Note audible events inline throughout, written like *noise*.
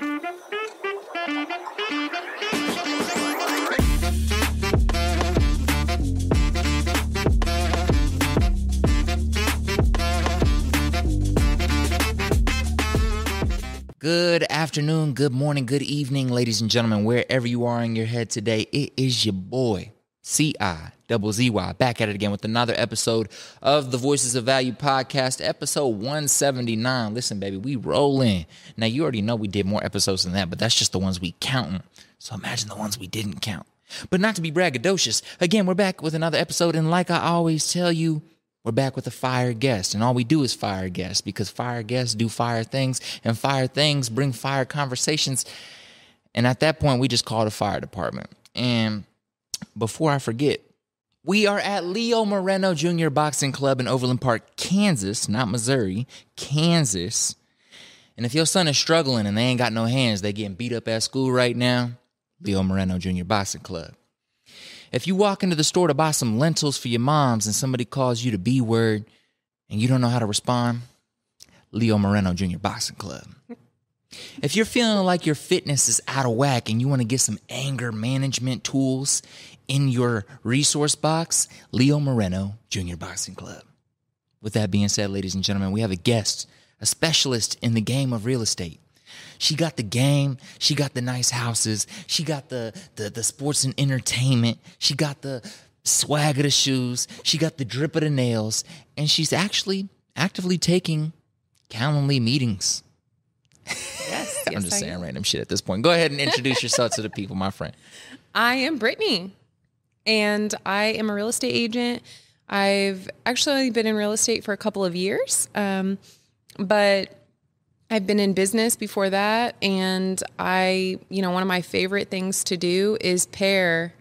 Good afternoon, good morning, good evening, ladies and gentlemen, wherever you are in your head today. It is your boy, C.I. double Z-Y, back at it again with another episode of the Voices of Value podcast, episode 179. Listen, baby, we rolling. Now, you already know we did more episodes than that, but that's just the ones we counting. So imagine the ones we didn't count. But not to be braggadocious, again, we're back with another episode, and like I always tell you, we're back with a fire guest, and all we do is fire guests because fire guests do fire things, and fire things bring fire conversations. And at that point, we just call the fire department. And before I forget, we are at Leo Moreno Jr. Boxing Club in Overland Park, Kansas, not Missouri, Kansas. And if your son is struggling and they ain't got no hands, they getting beat up at school right now, Leo Moreno Jr. Boxing Club. If you walk into the store to buy some lentils for your moms and somebody calls you the B word and you don't know how to respond, Leo Moreno Jr. Boxing Club. If you're feeling like your fitness is out of whack and you want to get some anger management tools in your resource box, Leo Moreno Jr. Boxing Club. With that being said, ladies and gentlemen, we have a guest, a specialist in the game of real estate. She got the game. She got the nice houses. She got the the, the sports and entertainment. She got the swag of the shoes. She got the drip of the nails. And she's actually actively taking Calendly meetings. Yes, *laughs* I'm yes, just I saying am. random shit at this point. Go ahead and introduce yourself to the people, my friend. I am Brittany, and I am a real estate agent. I've actually been in real estate for a couple of years, um, but I've been in business before that. And I, you know, one of my favorite things to do is pair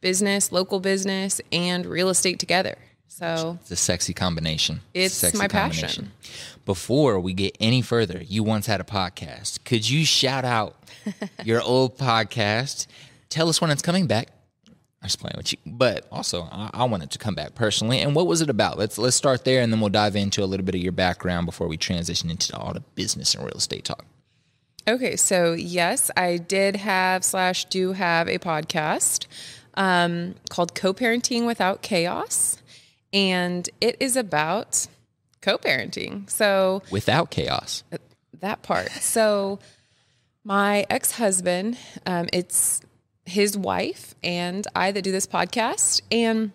business, local business, and real estate together. So It's a sexy combination. It's sexy my passion. Before we get any further, you once had a podcast. Could you shout out *laughs* your old podcast? Tell us when it's coming back. I'm just playing with you, but also I, I want it to come back personally. And what was it about? Let's let's start there, and then we'll dive into a little bit of your background before we transition into all the business and real estate talk. Okay, so yes, I did have slash do have a podcast um, called Co-parenting without chaos, and it is about co-parenting. So Without chaos, that part. So my ex-husband, um, it's his wife and I that do this podcast, and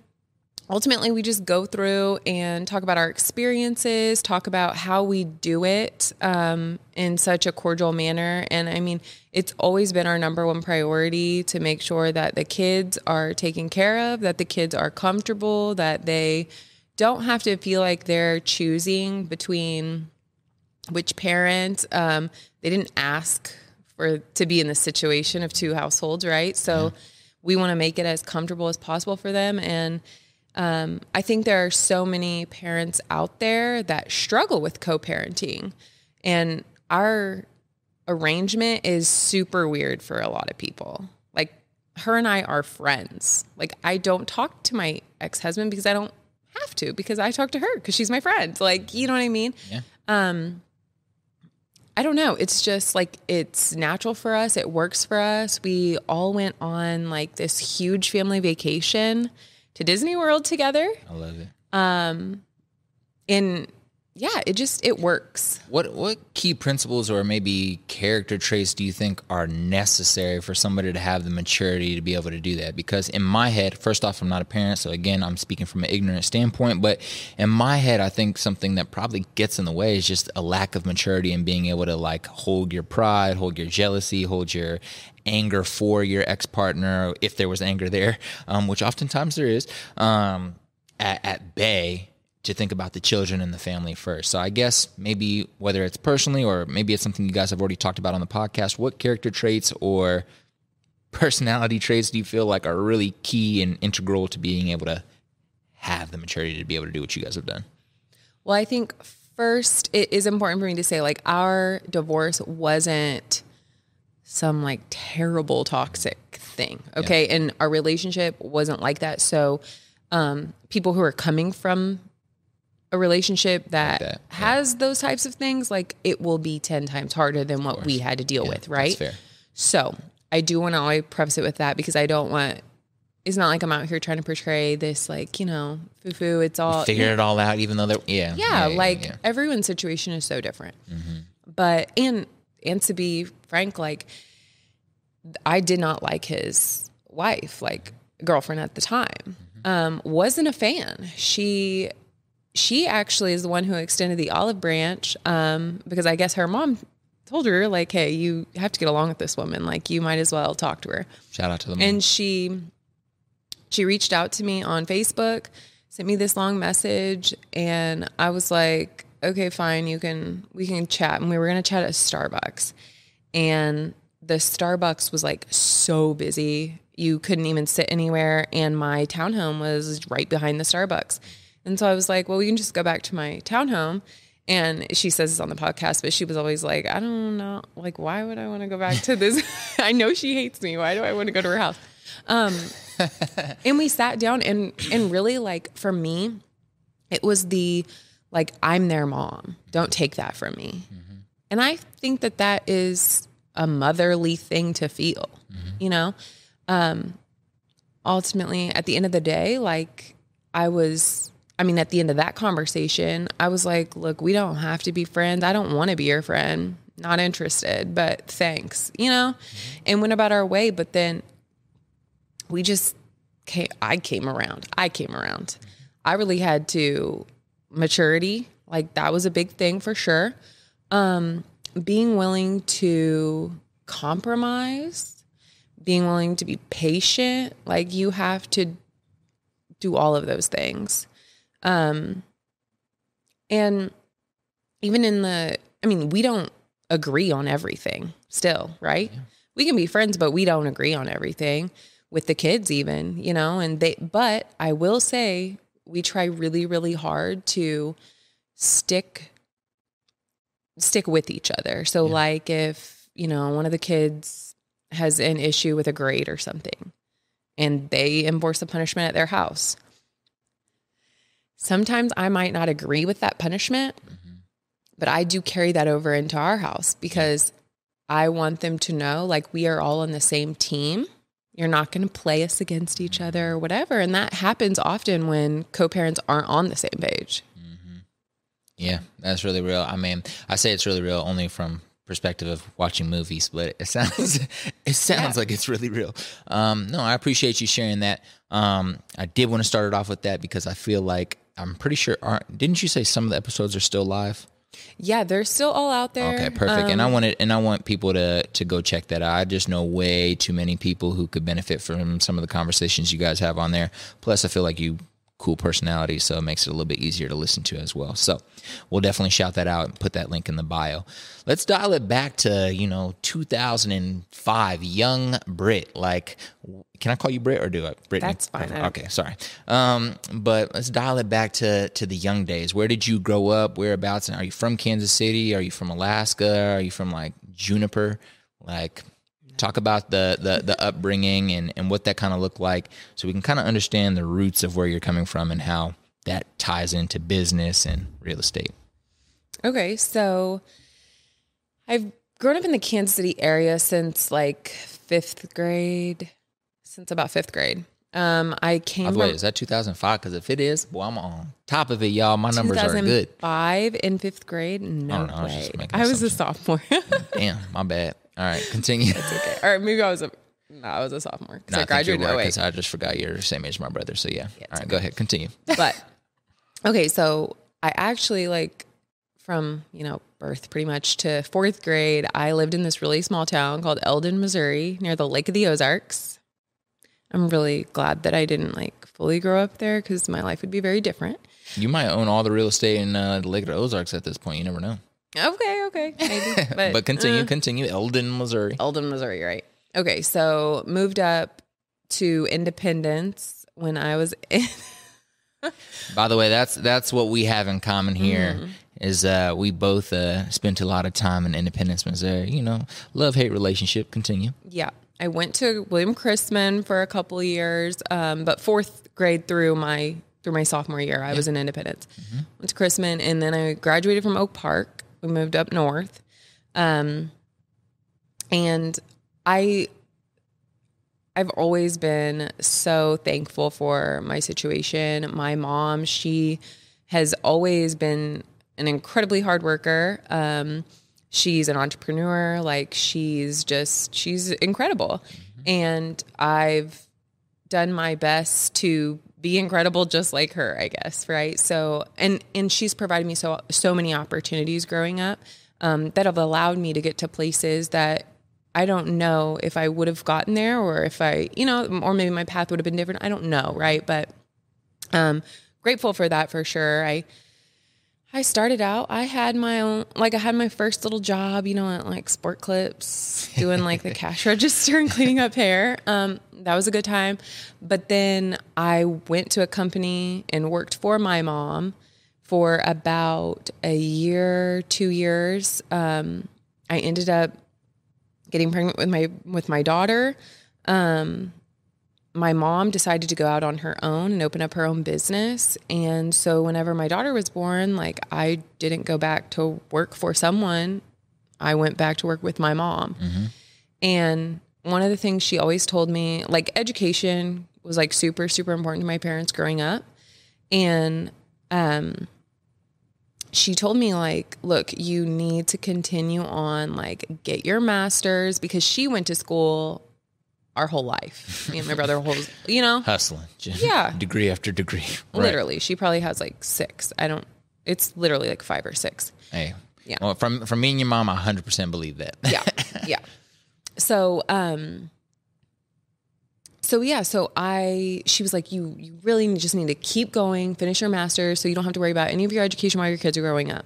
ultimately we just go through and talk about our experiences talk about how we do it um, in such a cordial manner. And i mean it's always been our number one priority to make sure that the kids are taken care of that the kids are comfortable that they don't have to feel like they're choosing between which parent um, they didn't ask for to be in the situation of two households right so we want to make it as comfortable as possible for them and um, I think there are so many parents out there that struggle with co-parenting, and our arrangement is super weird for a lot of people. Like her and I are friends. Like I don't talk to my ex-husband because I don't have to because I talk to her because she's my friend. Like you know what I mean? Yeah. Um, I don't know. It's just like it's natural for us. It works for us. We all went on like this huge family vacation to Disney World together. I love it. Um, and yeah, it just it works. What what key principles or maybe character traits do you think are necessary for somebody to have the maturity to be able to do that? Because in my head, first off, I'm not a parent, so again, I'm speaking from an ignorant standpoint. But in my head, I think something that probably gets in the way is just a lack of maturity and being able to like hold your pride, hold your jealousy, hold your anger for your ex partner, if there was anger there, um, which oftentimes there is, um, at, at bay to think about the children and the family first. So I guess maybe whether it's personally or maybe it's something you guys have already talked about on the podcast, what character traits or personality traits do you feel like are really key and integral to being able to have the maturity to be able to do what you guys have done? Well, I think first it is important for me to say like our divorce wasn't some like terrible toxic thing. Okay. And our relationship wasn't like that. So um people who are coming from a relationship that, that, yeah. has those types of things, like it will be 10 times harder than what we had to deal with, right? So I do want to always preface it with that because I don't want, it's not like I'm out here trying to portray this, like, you know, foo foo. It's all, Figure it all out, even though they're yeah. yeah, like yeah. everyone's situation is so different. But, and, and to be frank, like, I did not like his wife, like girlfriend at the time. Um, wasn't a fan. She she actually is the one who extended the olive branch um, because I guess her mom told her like, "Hey, you have to get along with this woman. Like, you might as well talk to her." shout out to the mom. And she she reached out to me on Facebook, sent me this long message, and I was like, "Okay, fine, you can we can chat." And we were gonna chat at Starbucks, and the Starbucks was like so busy, you couldn't even sit anywhere, and my townhome was right behind the Starbucks. And so I was like, "Well, we can just go back to my townhome." And she says this on the podcast, but she was always like, I don't know, like, why would I want to go back to this? *laughs* I know she hates me. Why do I want to go to her house? Um, *laughs* and we sat down and and really like for me, it was the like I'm their mom. Don't take that from me. And I think that that is a motherly thing to feel. You know, um, ultimately, at the end of the day, like I was. I mean, at the end of that conversation, I was like, look, we don't have to be friends. I don't want to be your friend. Not interested, but thanks, you know? And went about our way. But then we just came, I came around. I came around. I really had to maturity. Like that was a big thing for sure. Um, being willing to compromise, being willing to be patient. Like you have to do all of those things. Um, and even in the, I mean, we don't agree on everything still, right? We can be friends, but we don't agree on everything with the kids, even, you know, and they, but I will say we try really, really hard to stick, stick with each other. So, like, if, you know, one of the kids has an issue with a grade or something and they enforce the punishment at their house, sometimes I might not agree with that punishment, but I do carry that over into our house because I want them to know like we are all on the same team. You're not going to play us against each other or whatever. And that happens often when co parents aren't on the same page. Yeah, that's really real. I mean, I say it's really real only from perspective of watching movies, but it sounds *laughs* it sounds like it's really real. Um, no, I appreciate you sharing that. Um, I did want to start it off with that because I feel like I'm pretty sure. Aren't, didn't you say some of the episodes are still live? Yeah, they're still all out there. Okay, perfect. and I um, wanted and I want people to to go check that out. I just know way too many people who could benefit from some of the conversations you guys have on there. Plus, I feel like you cool personality, so it makes it a little bit easier to listen to as well. So we'll definitely shout that out and put that link in the bio. Let's dial it back to you know 2005, young Brit. Like, can I call you Brit or do it? Brittany? That's fine. I Okay, sorry. Um, but let's dial it back to to the young days. Where did you grow up? Whereabouts? And are you from Kansas City? Are you from Alaska? Are you from like Juniper? Like, talk about the the the upbringing and and what that kind of looked like, so we can kind of understand the roots of where you're coming from and how that ties into business and real estate. Okay, so I've grown up in the Kansas City area since like fifth grade, since about fifth grade. Um, I came By the way, is that 2005? Because if it is, well, I'm on top of it, y'all. My numbers are good. Five in fifth grade. No don't know, I was way. I was a sophomore. *laughs* Damn, my bad. All right, continue. okay. Or maybe I was a no, I was a sophomore because No, I I graduated. right, Oh, I just forgot you're the same age as my brother. So yeah. All right, go ahead. Continue. but okay, so I actually like from you know birth pretty much to fourth grade. I lived in this really small town called Eldon, Missouri, near the Lake of the Ozarks. I'm really glad that I didn't like fully grow up there because my life would be very different. You might own all the real estate in uh, the Lake of the Ozarks at this point. You never know. Okay, okay, maybe, *laughs* but, But, continue, uh, continue. Eldon, Missouri. Eldon, Missouri, right? Okay, so moved up to Independence when I was *laughs* in. By the way, that's that's what we have in common here. Mm-hmm. Is uh, we both uh, spent a lot of time in Independence, Missouri. You know, love hate relationship. Continue. Yeah. I went to William Chrisman for a couple of years, um, but fourth grade through, my through my sophomore year. I was in Independence. Went to Chrisman, and then I graduated from Oak Park. Moved up north, um, and I I've always been so thankful for my situation. My mom, she has always been an incredibly hard worker. Um, she's an entrepreneur. Like she's just, she's incredible. And I've done my best to be incredible just like her, I guess, right? So, and and she's provided me so so many opportunities growing up um, that have allowed me to get to places that I don't know if I would have gotten there or if I, you know, or maybe my path would have been different. I don't know, right? But um grateful for that for sure. I I started out, I had my own like I had my first little job, you know, at like Sport Clips, doing like the *laughs* cash register and cleaning up hair. Um that was a good time. But then I went to a company and worked for my mom for about a year, 2 years. Um I ended up getting pregnant with my with my daughter um, my mom decided to go out on her own and open up her own business. And so whenever my daughter was born like i didn't go back to work for someone. I went back to work with my mom. And one of the things she always told me like education was like super super important to my parents growing up. And um she told me like look you need to continue on like get your masters because she went to school our whole life me and my brother whole you know Hustling. Just Yeah. *laughs* Degree after degree. Right. literally she probably has like six i don't it's literally like five or six Hey. Yeah. Well, from from me and your mom, I 100% believe that. yeah *laughs* yeah so um so yeah so i she was like you you really just need to keep going finish your master's so you don't have to worry about any of your education while your kids are growing up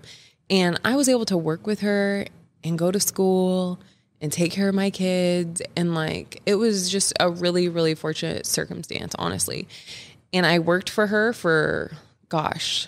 and i was able to work with her and go to school and take care of my kids and like it was just a really really fortunate circumstance honestly and i worked for her for gosh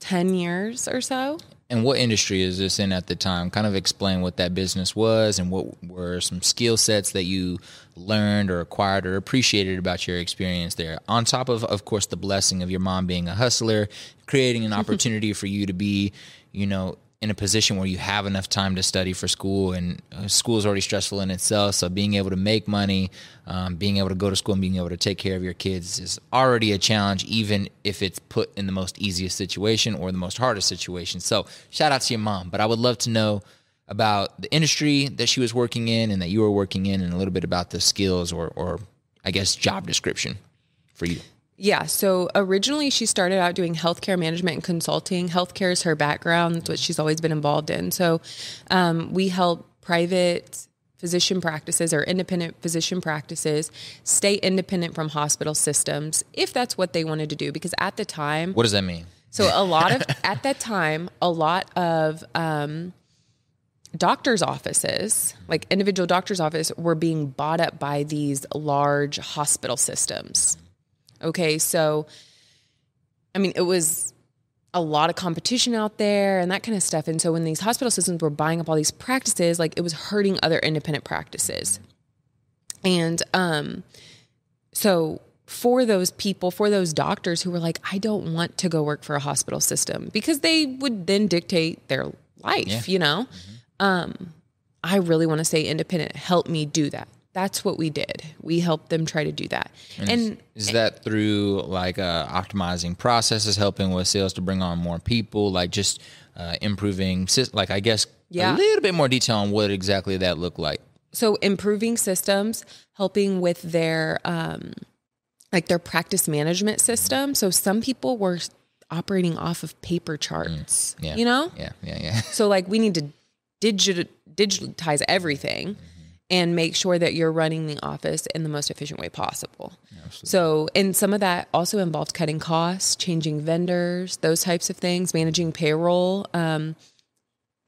10 years or so And what industry is this in at the time? Kind of explain what that business was and what were some skill sets that you learned or acquired or appreciated about your experience there. On top of, of course, the blessing of your mom being a hustler, creating an *laughs* opportunity for you to be, you know, in a position where you have enough time to study for school, and uh, school is already stressful in itself. So being able to make money, um, being able to go to school, and being able to take care of your kids is already a challenge, even if it's put in the most easiest situation or the most hardest situation. So shout out to your mom. But I would love to know about the industry that she was working in and that you were working in, and a little bit about the skills or, or I guess, job description for you. Yeah. So originally, she started out doing healthcare management and consulting. Healthcare is her background, that's what she's always been involved in. So um, we help private physician practices or independent physician practices stay independent from hospital systems if that's what they wanted to do. Because at the time, What does that mean? so a lot of *laughs* at that time, a lot of um, doctors' offices, like individual doctors' office, were being bought up by these large hospital systems. Okay, so I mean, it was a lot of competition out there and that kind of stuff. And so when these hospital systems were buying up all these practices, like it was hurting other independent practices. And um, so for those people, for those doctors who were like, I don't want to go work for a hospital system because they would then dictate their life, you know? Um, I really want to stay independent. Help me do that. That's what we did. We helped them try to do that. And Is that through like uh, optimizing processes, helping with sales to bring on more people, like just uh, improving, like I guess Yeah. a little bit more detail on what exactly that looked like? so improving systems helping with their um like their practice management system so some people were operating off of paper charts Yeah. you know Yeah, yeah, yeah. so like we need to digit digitize everything and make sure that you're running the office in the most efficient way possible. So and some of that also involved cutting costs changing vendors those types of things managing payroll um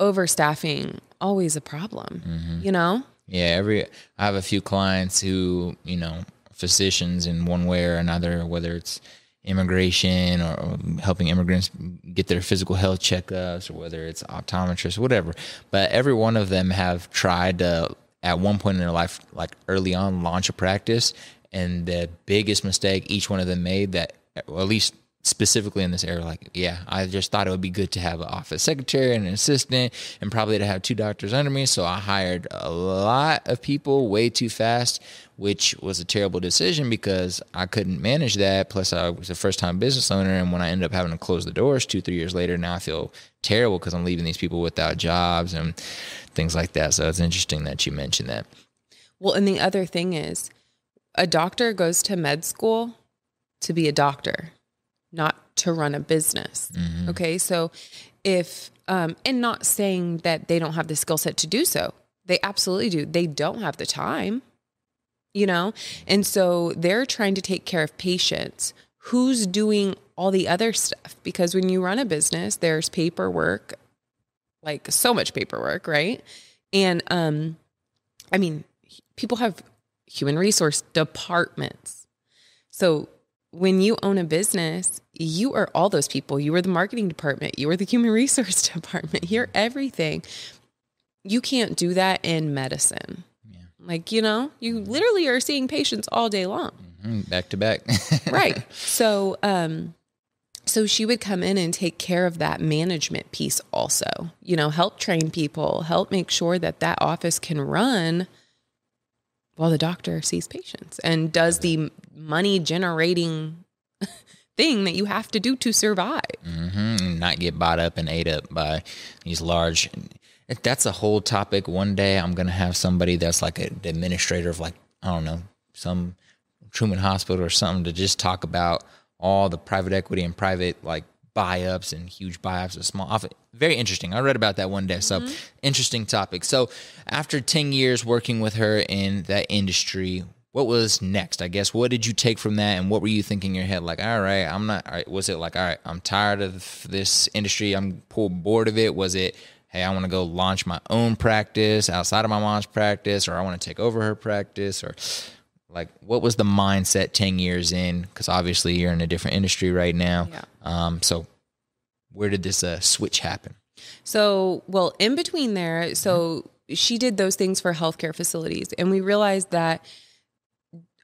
overstaffing always a problem you know? Yeah, every I have a few clients who, you know, physicians in one way or another, whether it's immigration or, or helping immigrants get their physical health checkups or whether it's optometrists, whatever. But every one of them have tried to at one point in their life, like early on, launch a practice. And the biggest mistake each one of them made that well, at least specifically in this area, like, yeah, I just thought it would be good to have an office secretary and an assistant and probably to have two doctors under me. So I hired a lot of people way too fast, which was a terrible decision because I couldn't manage that. Plus, I was a first time business owner. And when I ended up having to close the doors two, three years later, now I feel terrible because I'm leaving these people without jobs and things like that. So it's interesting that you mentioned that. Well, and the other thing is, a doctor goes to med school to be a doctor not to run a business. Mm-hmm. Okay. So if, um, and not saying that they don't have the skill set to do so, they absolutely do. They don't have the time, you know? And so they're trying to take care of patients. Who's doing all the other stuff? Because when you run a business, there's paperwork, like so much paperwork, right? And, um, I mean, people have human resource departments. So when you own a business, you are all those people. You are the marketing department, you are the human *laughs* resource department, you're everything. You can't do that in medicine. Yeah. Like, you know, you literally are seeing patients all day long. Mm-hmm. Back to back. *laughs* right. So, um, so she would come in and take care of that management piece also, you know, help train people, help make sure that that office can run while the doctor sees patients and does the money generating *laughs* thing that you have to do to survive. Mm-hmm. Not get bought up and ate up by these large. That's a whole topic. One day I'm going to have somebody that's like an administrator of like, I don't know, some Truman Hospital or something to just talk about all the private equity and private like buy ups and huge buy ups of small office. Very interesting. I read about that one day. So, mm-hmm. interesting topic. So, after 10 years working with her in that industry, what was next? I guess what did you take from that, and what were you thinking in your head? Like, all right, I'm not. All right, was it like, all right, I'm tired of this industry. I'm bored of it. Was it, hey, I want to go launch my own practice outside of my mom's practice, or I want to take over her practice, or like what was the mindset 10 years in because obviously you're in a different industry right now yeah. um, so where did this uh, switch happen so well in between there so mm-hmm. she did those things for healthcare facilities and we realized that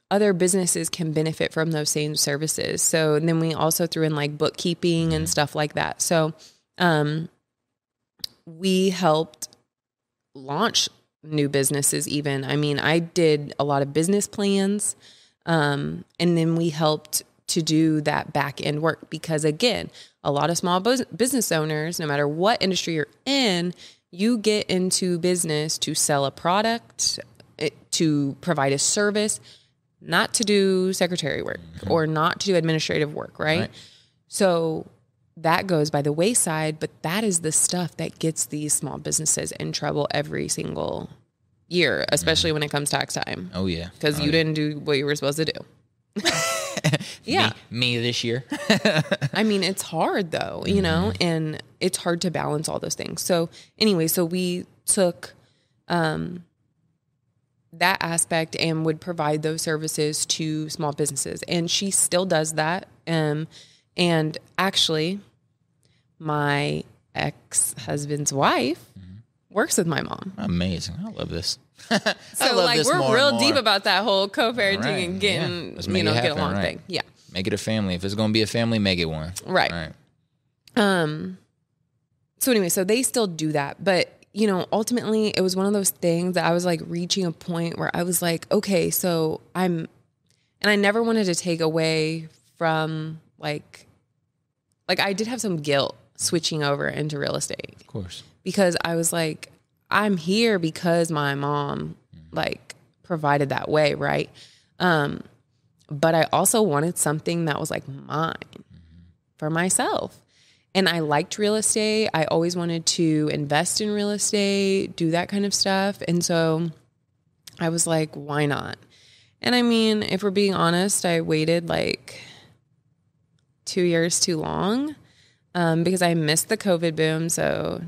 other businesses can benefit from those same services so then we also threw in like bookkeeping mm-hmm. and stuff like that so um, we helped launch new businesses even i mean i did a lot of business plans um, and then we helped to do that back end work because again a lot of small business owners no matter what industry you're in you get into business to sell a product eh, to provide a service not to do secretary work mm-hmm. or not to do administrative work right? right so that goes by the wayside, but that is the stuff that gets these small businesses in trouble every single year, especially mm when it comes tax time. Oh yeah, because oh, you yeah. didn't do what you were supposed to do. *laughs* yeah, me, me, this year. *laughs* I mean, it's hard though, you mm know, and it's hard to balance all those things. So anyway, so we took um, that aspect and would provide those services to small businesses, and she still does that. Um, and actually, my ex husband's wife mm-hmm. works with my mom. Amazing. I love this. *laughs* so love like this we're real deep about that whole co-parenting right. and getting yeah. you know happen, get along right. thing. Yeah. Make it a family. If it's going to be a family, make it one. Right. right. Um. So anyway, so they still do that, but you know, ultimately, it was one of those things that I was like reaching a point where I was like, okay, so I'm, and I never wanted to take away from like like I did have some guilt switching over into real estate. Of course. Because I was like I'm here because my mom like provided that way, right? Um but I also wanted something that was like mine for myself. And I liked real estate. I always wanted to invest in real estate, do that kind of stuff. And so I was like, why not? And I mean, if we're being honest, I waited like two years too long um, because I missed the COVID boom. So,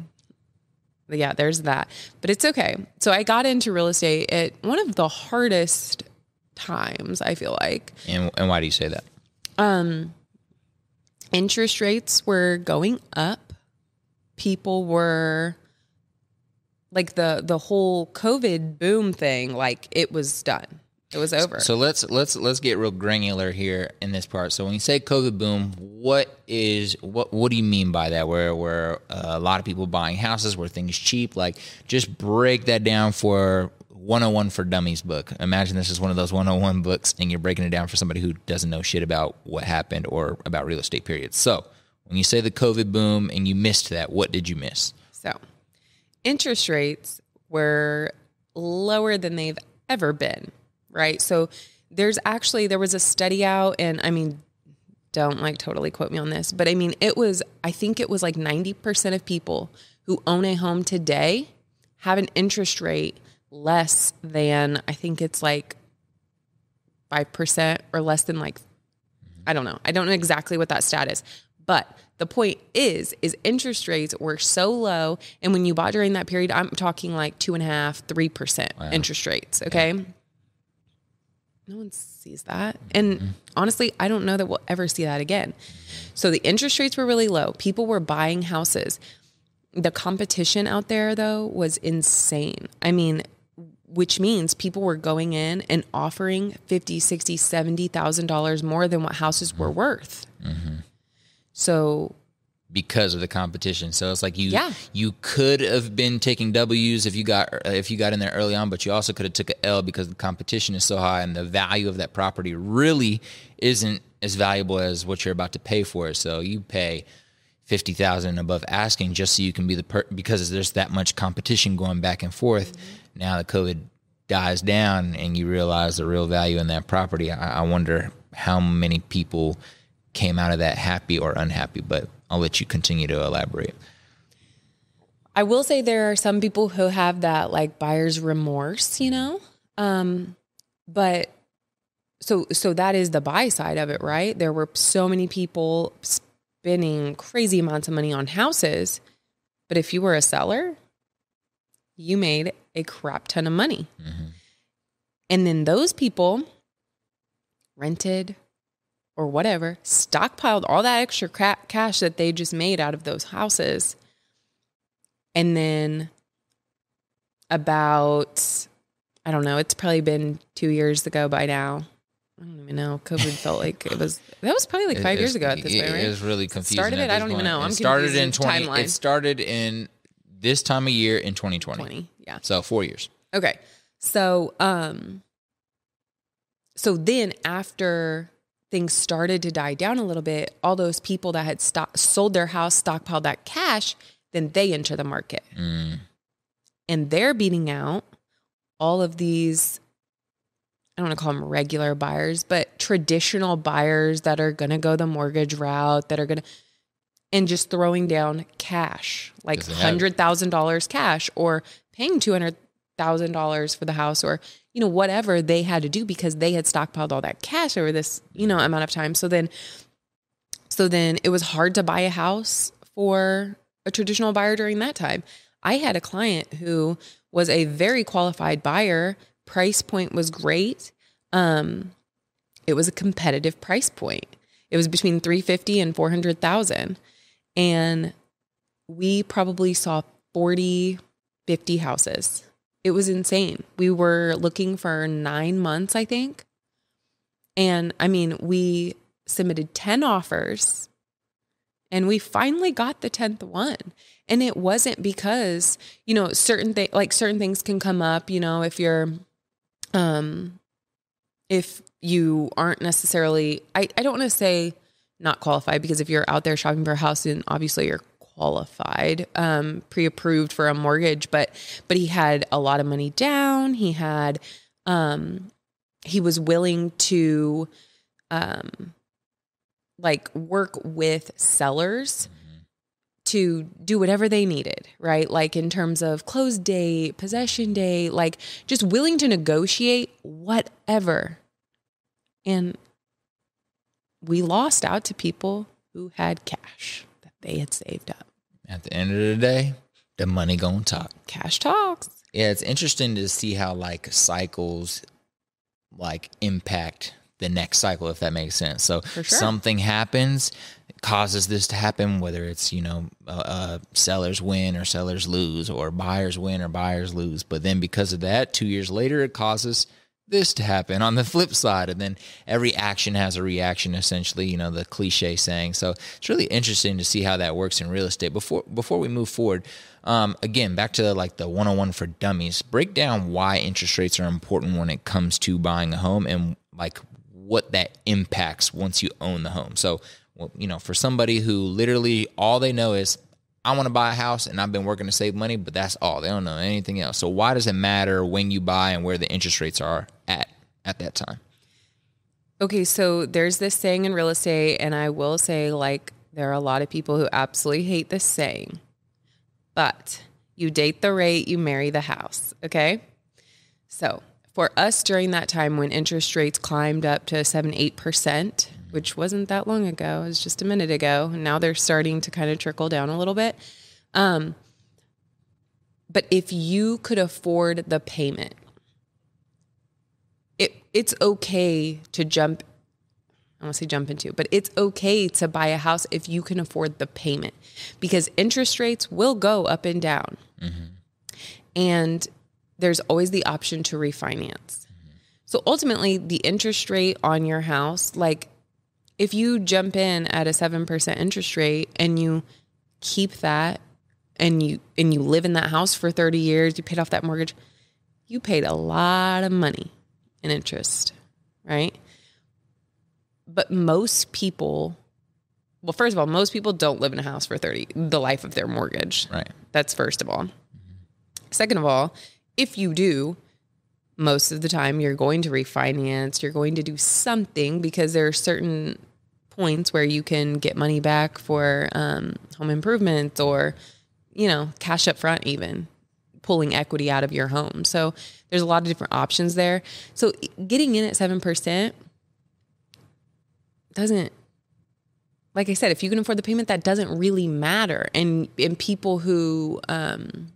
yeah, there's that. But it's okay. So, I got into real estate at one of the hardest times, I feel like. And, and why do you say that? Um, interest rates were going up. People were like the the whole COVID boom thing, like it was done. It was over. So let's let's let's get real granular here in this part. So when you say COVID boom, what is what what do you mean by that? Where where uh, a lot of people buying houses, where things cheap? Like just break that down for 101 for Dummies book. Imagine this is one of those 101 books, and you're breaking it down for somebody who doesn't know shit about what happened or about real estate. Period. So when you say the COVID boom and you missed that, what did you miss? So, interest rates were lower than they've ever been, right? So, there's actually there was a study out and I mean don't like totally quote me on this, but I mean it was I think it was like 90% of people who own a home today have an interest rate less than I think it's like 5% or less than like I don't know. I don't know exactly what that stat is. But the point is, is interest rates were so low, and when you bought during that period, I'm talking like two and a half, three percent interest rates. Okay, no one sees that, and honestly, I don't know that we'll ever see that again. So the interest rates were really low. People were buying houses. The competition out there, though, was insane. I mean, which means people were going in and offering 50 60 70000 dollars more than what houses were worth so because of the competition. So it's like you Yeah. you could have been taking W's if you got if you got in there early on, but you also could have took a L because the competition is so high and the value of that property really isn't as valuable as what you're about to pay for it. So you pay fifty thousand above asking just so you can be the per- because there's that much competition going back and forth. Mm-hmm. Now the COVID dies down and you realize the real value in that property. I, I wonder how many people came out of that happy or unhappy, but I'll let you continue to elaborate. I will say there are some people who have that like buyer's remorse, you know? Um, but so so that is the buy side of it, right? There were so many people spending crazy amounts of money on houses, but if you were a seller, you made a crap ton of money. And then those people rented or whatever, stockpiled all that extra cra- cash that they just made out of those houses. And then about, I don't know, it's probably been two years ago by now. I don't even know. COVID felt like it was, that was probably like five It- years ago at this point, right? It is really confusing. started it? I don't even point. know. I'm it started in in twenty. timeline. It started in this time of year in 2020. 20. Yeah. So four years. Okay. So, um, so then after things started to die down a little bit, all those people that had stock, sold their house, stockpiled that cash, then they enter the market. Mm. And they're beating out all of these, I don't want to call them regular buyers, but traditional buyers that are going to go the mortgage route, that are going to, and just throwing down cash, like $100,000 cash or paying $200,000 for the house or, you know, whatever they had to do because they had stockpiled all that cash over this, you know, amount of time. So then, so then it was hard to buy a house for a traditional buyer during that time. I had a client who was a very qualified buyer. Price point was great. Um, it was a competitive price point. It was between 350 and 400,000. And we probably saw 40, 50 houses. It was insane. We were looking for nine months, I think. And I mean, we submitted 10 offers and we finally got the 10th one. And it wasn't because, you know, certain things like certain things can come up, you know, if you're um if you aren't necessarily I, I don't want to say not qualified because if you're out there shopping for a house then obviously you're qualified um pre-approved for a mortgage but but he had a lot of money down he had um he was willing to um like work with sellers to do whatever they needed, right? Like in terms of close date, possession date, like just willing to negotiate whatever. And we lost out to people who had cash they had saved up. At the end of the day, the money gonna talk. Cash talks. Yeah, it's interesting to see how like cycles like impact the next cycle, if that makes sense. So sure. something happens, causes this to happen, whether it's you know uh, uh, sellers win or sellers lose, or buyers win or buyers lose. But then because of that, two years later, it causes this to happen on the flip side and then every action has a reaction essentially you know the cliche saying. So it's really interesting to see how that works in real estate. Before before we move forward um, again back to like the 101 for dummies break down why interest rates are important when it comes to buying a home and like what that impacts once you own the home. So well, you know for somebody who literally all they know is I want to buy a house and I've been working to save money, but that's all. They don't know anything else. So why does it matter when you buy and where the interest rates are at at that time? Okay, so there's this saying in real estate, and I will say, like, there are a lot of people who absolutely hate this saying, but you date the rate, you marry the house. Okay. So for us during that time when interest rates climbed up to seven, 8%, which wasn't that long ago. It was just a minute ago. And now they're starting to kind of trickle down a little bit. Um, but if you could afford the payment, it it's okay to jump. I want to say jump into, but it's okay to buy a house if you can afford the payment, because interest rates will go up and down, mm-hmm. and there's always the option to refinance. So ultimately, the interest rate on your house, like if you jump in at a 7% interest rate and you keep that and you and you live in that house for 30 years, you paid off that mortgage, you paid a lot of money in interest, right? But most people well, first of all, most people don't live in a house for 30 the life of their mortgage. Right. That's first of all. Second of all, if you do, most of the time you're going to refinance, you're going to do something because there are certain points where you can get money back for um, home improvements or, you know, cash up front, even pulling equity out of your home. So there's a lot of different options there. So getting in at 7% doesn't like I said, if you can afford the payment, that doesn't really matter. And and people who um,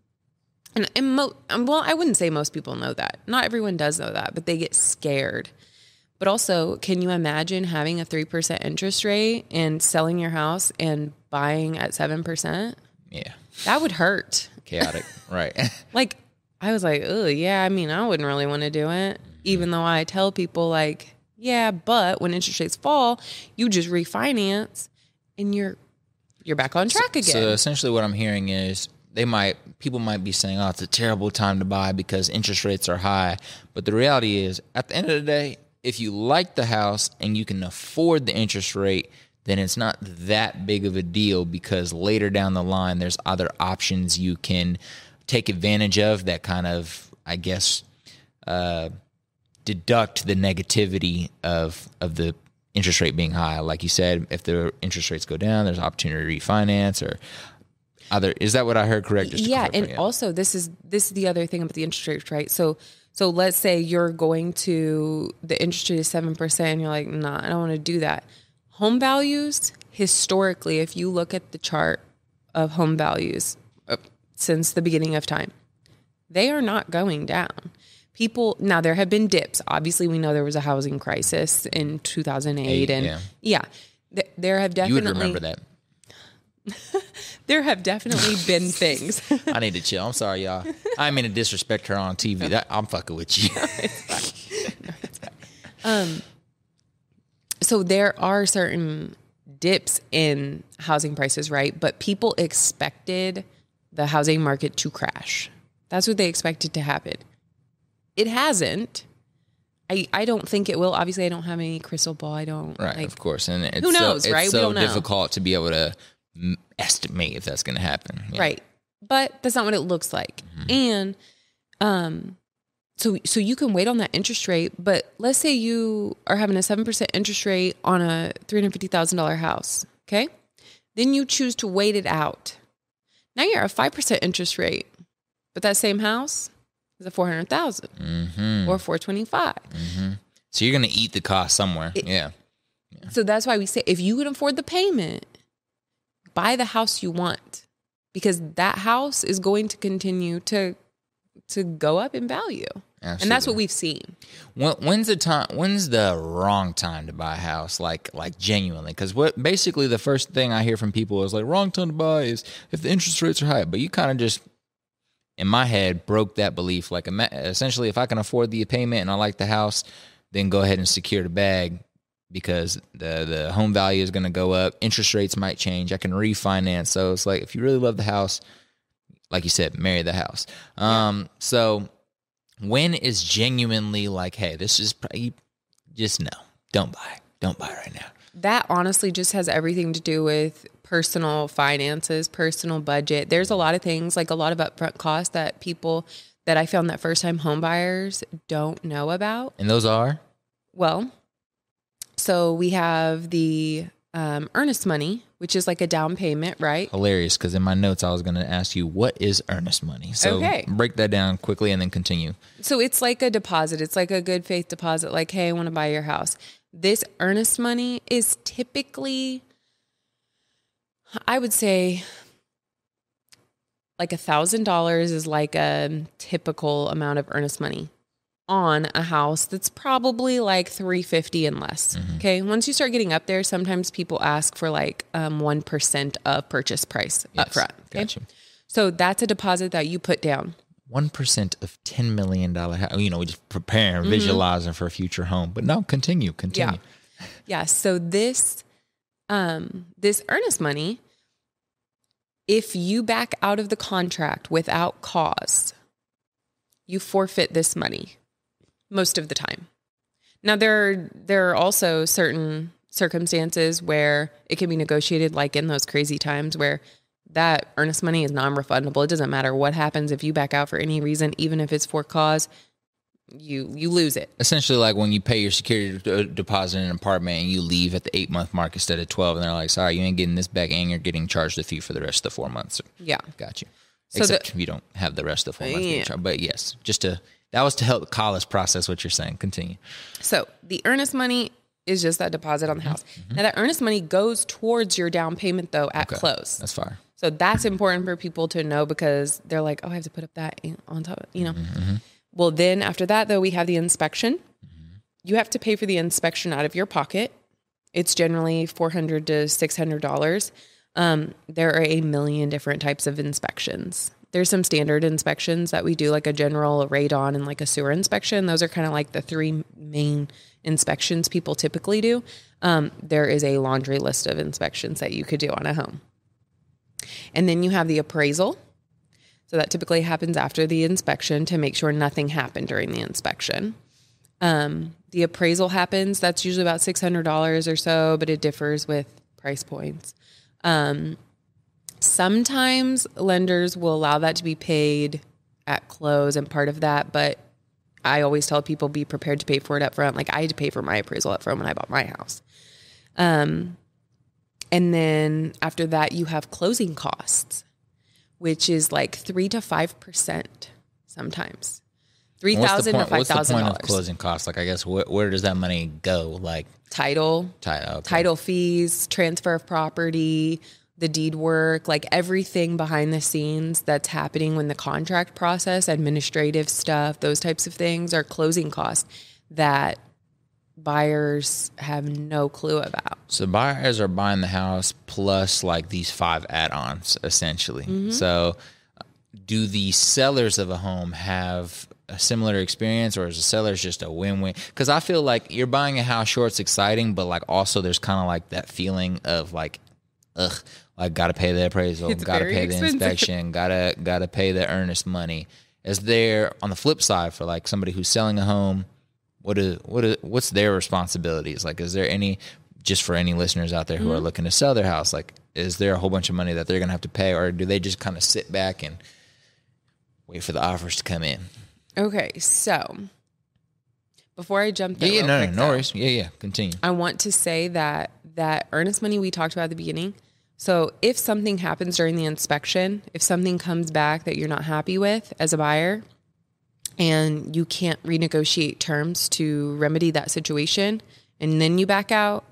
and, and mo- um, well, I wouldn't say most people know that. Not everyone does know that, but they get scared. But also, can you imagine having a 3% interest rate and selling your house and buying at 7%? Yeah. That would hurt. Chaotic. *laughs* right. *laughs* like, I was like, oh, yeah, I mean, I wouldn't really want to do it. Mm-hmm. Even though I tell people, like, yeah, but when interest rates fall, you just refinance and you're you're back on track again. So essentially what I'm hearing is they might people might be saying, "Oh, it's a terrible time to buy because interest rates are high." But the reality is, at the end of the day, if you like the house and you can afford the interest rate, then it's not that big of a deal because later down the line, there's other options you can take advantage of that kind of, I guess, uh, deduct the negativity of of the interest rate being high. Like you said, if the interest rates go down, there's opportunity to refinance or other is that what I heard correct? yeah, and also this is this is the other thing about the interest rates, right? So so let's say you're going to the interest rate is seven percent, and you're like, nah, I don't want to do that. Home values historically, if you look at the chart of home values uh, since the beginning of time, they are not going down. People now there have been dips. Obviously, we know there was a housing crisis in 2008, Eight, and yeah, yeah th- there have definitely. You would remember that. *laughs* there have definitely been *laughs* things. I need to chill. I'm sorry, y'all. I mean to disrespect her on TV. That, I'm fucking with you. no, um, so there are certain dips in housing prices, right? But people expected the housing market to crash. That's what they expected to happen. It hasn't. I, I don't think it will. Obviously, I don't have any crystal ball. I don't. Right, like, of course, and it's who knows, so, right? It's we so don't know. difficult to be able to estimate if that's going to happen. Yeah. Right. But that's not what it looks like. Mm-hmm. And um so so you can wait on that interest rate, but let's say you are having a 7% interest rate on a $350,000 house, okay? Then you choose to wait it out. Now you're at a 5% interest rate. But that same house is a 400,000 mm-hmm. or 425. Mm-hmm. So you're going to eat the cost somewhere. It, yeah. yeah. So that's why we say if you can afford the payment, buy the house you want because that house is going to continue to to go up in value. Absolutely. And that's what we've seen. When, when's the time? When's the wrong time to buy a house? Like, like genuinely, because what basically the first thing I hear from people is like, wrong time to buy is if the interest rates are high. But you kind of just in my head broke that belief. Like essentially, if I can afford the payment and I like the house, then go ahead and secure the bag because the the home value is going to go up. Interest rates might change. I can refinance. So it's like if you really love the house, like you said, marry the house. Um, so when is genuinely like, hey, this is probably, just no, don't buy, don't buy right now. That honestly just has everything to do with personal finances, personal budget. There's a lot of things, like a lot of upfront costs that people that I found that first time home buyers don't know about. And those are Well, so we have the um, earnest money, which is like a down payment, right? hilarious because in my notes I was going to ask you what is earnest money. So Okay. break that down quickly and then continue. So it's like a deposit. It's like a good faith deposit. Like, hey, I want to buy your house. This earnest money is typically, I would say, like a thousand dollars is like a typical amount of earnest money on a house that's probably like 350 and less okay once you start getting up there sometimes people ask for like um, 1% of purchase price up Yes, front okay? Got you. so that's a deposit that you put down One percent of ten million dollar. house. You know, we just preparing, Mm-hmm. visualizing for a future home. But no, continue, continue. Yeah. Yeah. So this um this earnest money if you back out of the contract without cause, you forfeit this money most of the time. Now there are there are also certain circumstances where it can be negotiated like in those crazy times where that earnest money is non-refundable. It doesn't matter what happens if you back out for any reason even if it's for cause, you you lose it. Essentially, like when you pay your security d- uh, deposit in an apartment and you leave at the eight month mark instead of twelve, and they're like, "Sorry, you ain't getting this back, and you're getting charged a fee for the rest of the four months." Yeah. Got you. So Except the- you don't have the rest of the four months. Yeah. But yes, just to that was to help Collis process what you're saying. Continue. So the earnest money is just that deposit on the mm-hmm. house. Now that earnest money goes towards your down payment though at close. That's fire. So that's important for people to know because they're like, oh, I have to put up that on top of you know. Mm-hmm, mm-hmm. Well, then after that though, we have the inspection. You have to pay for the inspection out of your pocket. It's generally four hundred to six hundred dollars. Um, there are a million different types of inspections. There's some standard inspections that we do, like a general, radon, and like a sewer inspection. Those are kind of like the three main inspections people typically do. Um, there is a laundry list of inspections that you could do on a home. And then you have the appraisal. So that typically happens after the inspection to make sure nothing happened during the inspection. Um, the appraisal happens. That's usually about six hundred dollars or so, but it differs with price points. Um, sometimes lenders will allow that to be paid at close and part of that, but I always tell people be prepared to pay for it up front. Like I had to pay for my appraisal up front when I bought my house. Um, and then after that, you have closing costs, which is like three to five percent sometimes. Three thousand to five What's the point of dollars. closing costs? Like, I guess where, where does that money go? Like, Title, title, okay. title fees, transfer of property, the deed work, like everything behind the scenes that's happening when the contract process, administrative stuff, those types of things are closing costs that buyers have no clue about. So buyers are buying the house plus like these five add-ons essentially. Mm-hmm. So uh, do the sellers of a home have a similar experience or is the sellers just a win-win? Cuz I feel like you're buying a house sure it's exciting but like also there's kind of like that feeling of like ugh like got to pay the appraisal, It's got to very pay the inspection, got to got to pay the earnest money. Is there on the flip side for like somebody who's selling a home what is what is what's their responsibilities like is there any just for any listeners out there who Mm-hmm. are looking to sell their house like is there a whole bunch of money that they're going to have to pay or do they just kind of sit back and wait for the offers to come in Okay, so before I jump yeah, yeah no, no no worries yeah yeah continue I want to say that that earnest money we talked about at the beginning. So if something happens during the inspection, if something comes back that you're not happy with as a buyer, and you can't renegotiate terms to remedy that situation, and then you back out,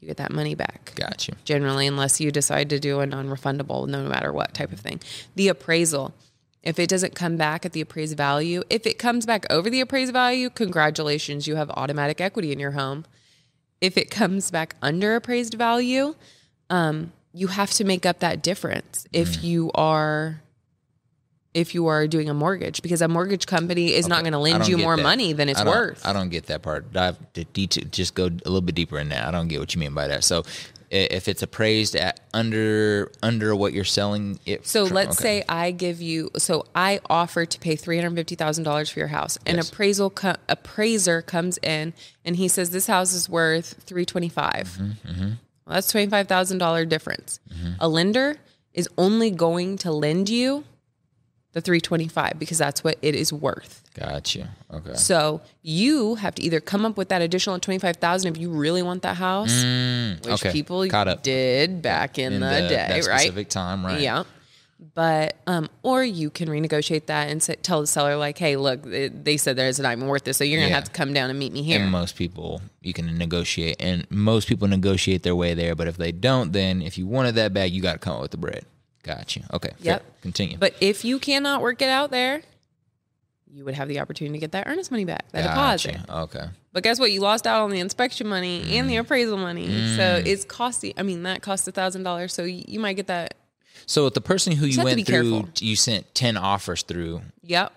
you get that money back got you generally, unless you decide to do a non refundable, no matter what type of thing. The appraisal, if it doesn't come back at the appraised value, if it comes back over the appraised value, congratulations, you have automatic equity in your home. If it comes back under appraised value, um, you have to make up that difference. If you are, if you are doing a mortgage because a mortgage company is not going to lend you more that. money than it's I worth. I don't get that part. Dive to detail, just go a little bit deeper in that. I don't get what you mean by that. So, if it's appraised at under under what you're selling it, So let's okay. say I give you, so I offer to pay three hundred fifty thousand dollars for your house. An Yes. appraisal co- appraiser comes in and he says this house is worth three twenty five. Mm-hmm, Well, that's twenty five thousand dollar difference. A lender is only going to lend you the three twenty five because that's what it is worth. Gotcha. Okay. So you have to either come up with that additional twenty five thousand if you really want that house, which Mm, okay. people did back in, In the, the- day, right? specific time, right. Yeah. But um, or you can renegotiate that and say, tell the seller like, hey, look, they said there's not even worth this, so you're gonna Yeah. have to come down and meet me here. And most people, you can negotiate, and most people negotiate their way there. But if they don't, then if you wanted that bag, you got to come up with the bread. Gotcha. Okay. fair. Yep. Continue. But if you cannot work it out there, you would have the opportunity to get that earnest money back, that Gotcha. deposit. Okay. But guess what? You lost out on the inspection money and Mm. the appraisal money. So it's costing. I mean, that costs a thousand dollars. So you, you might get that. So with the person who you went through, careful. you sent ten offers through. Yep.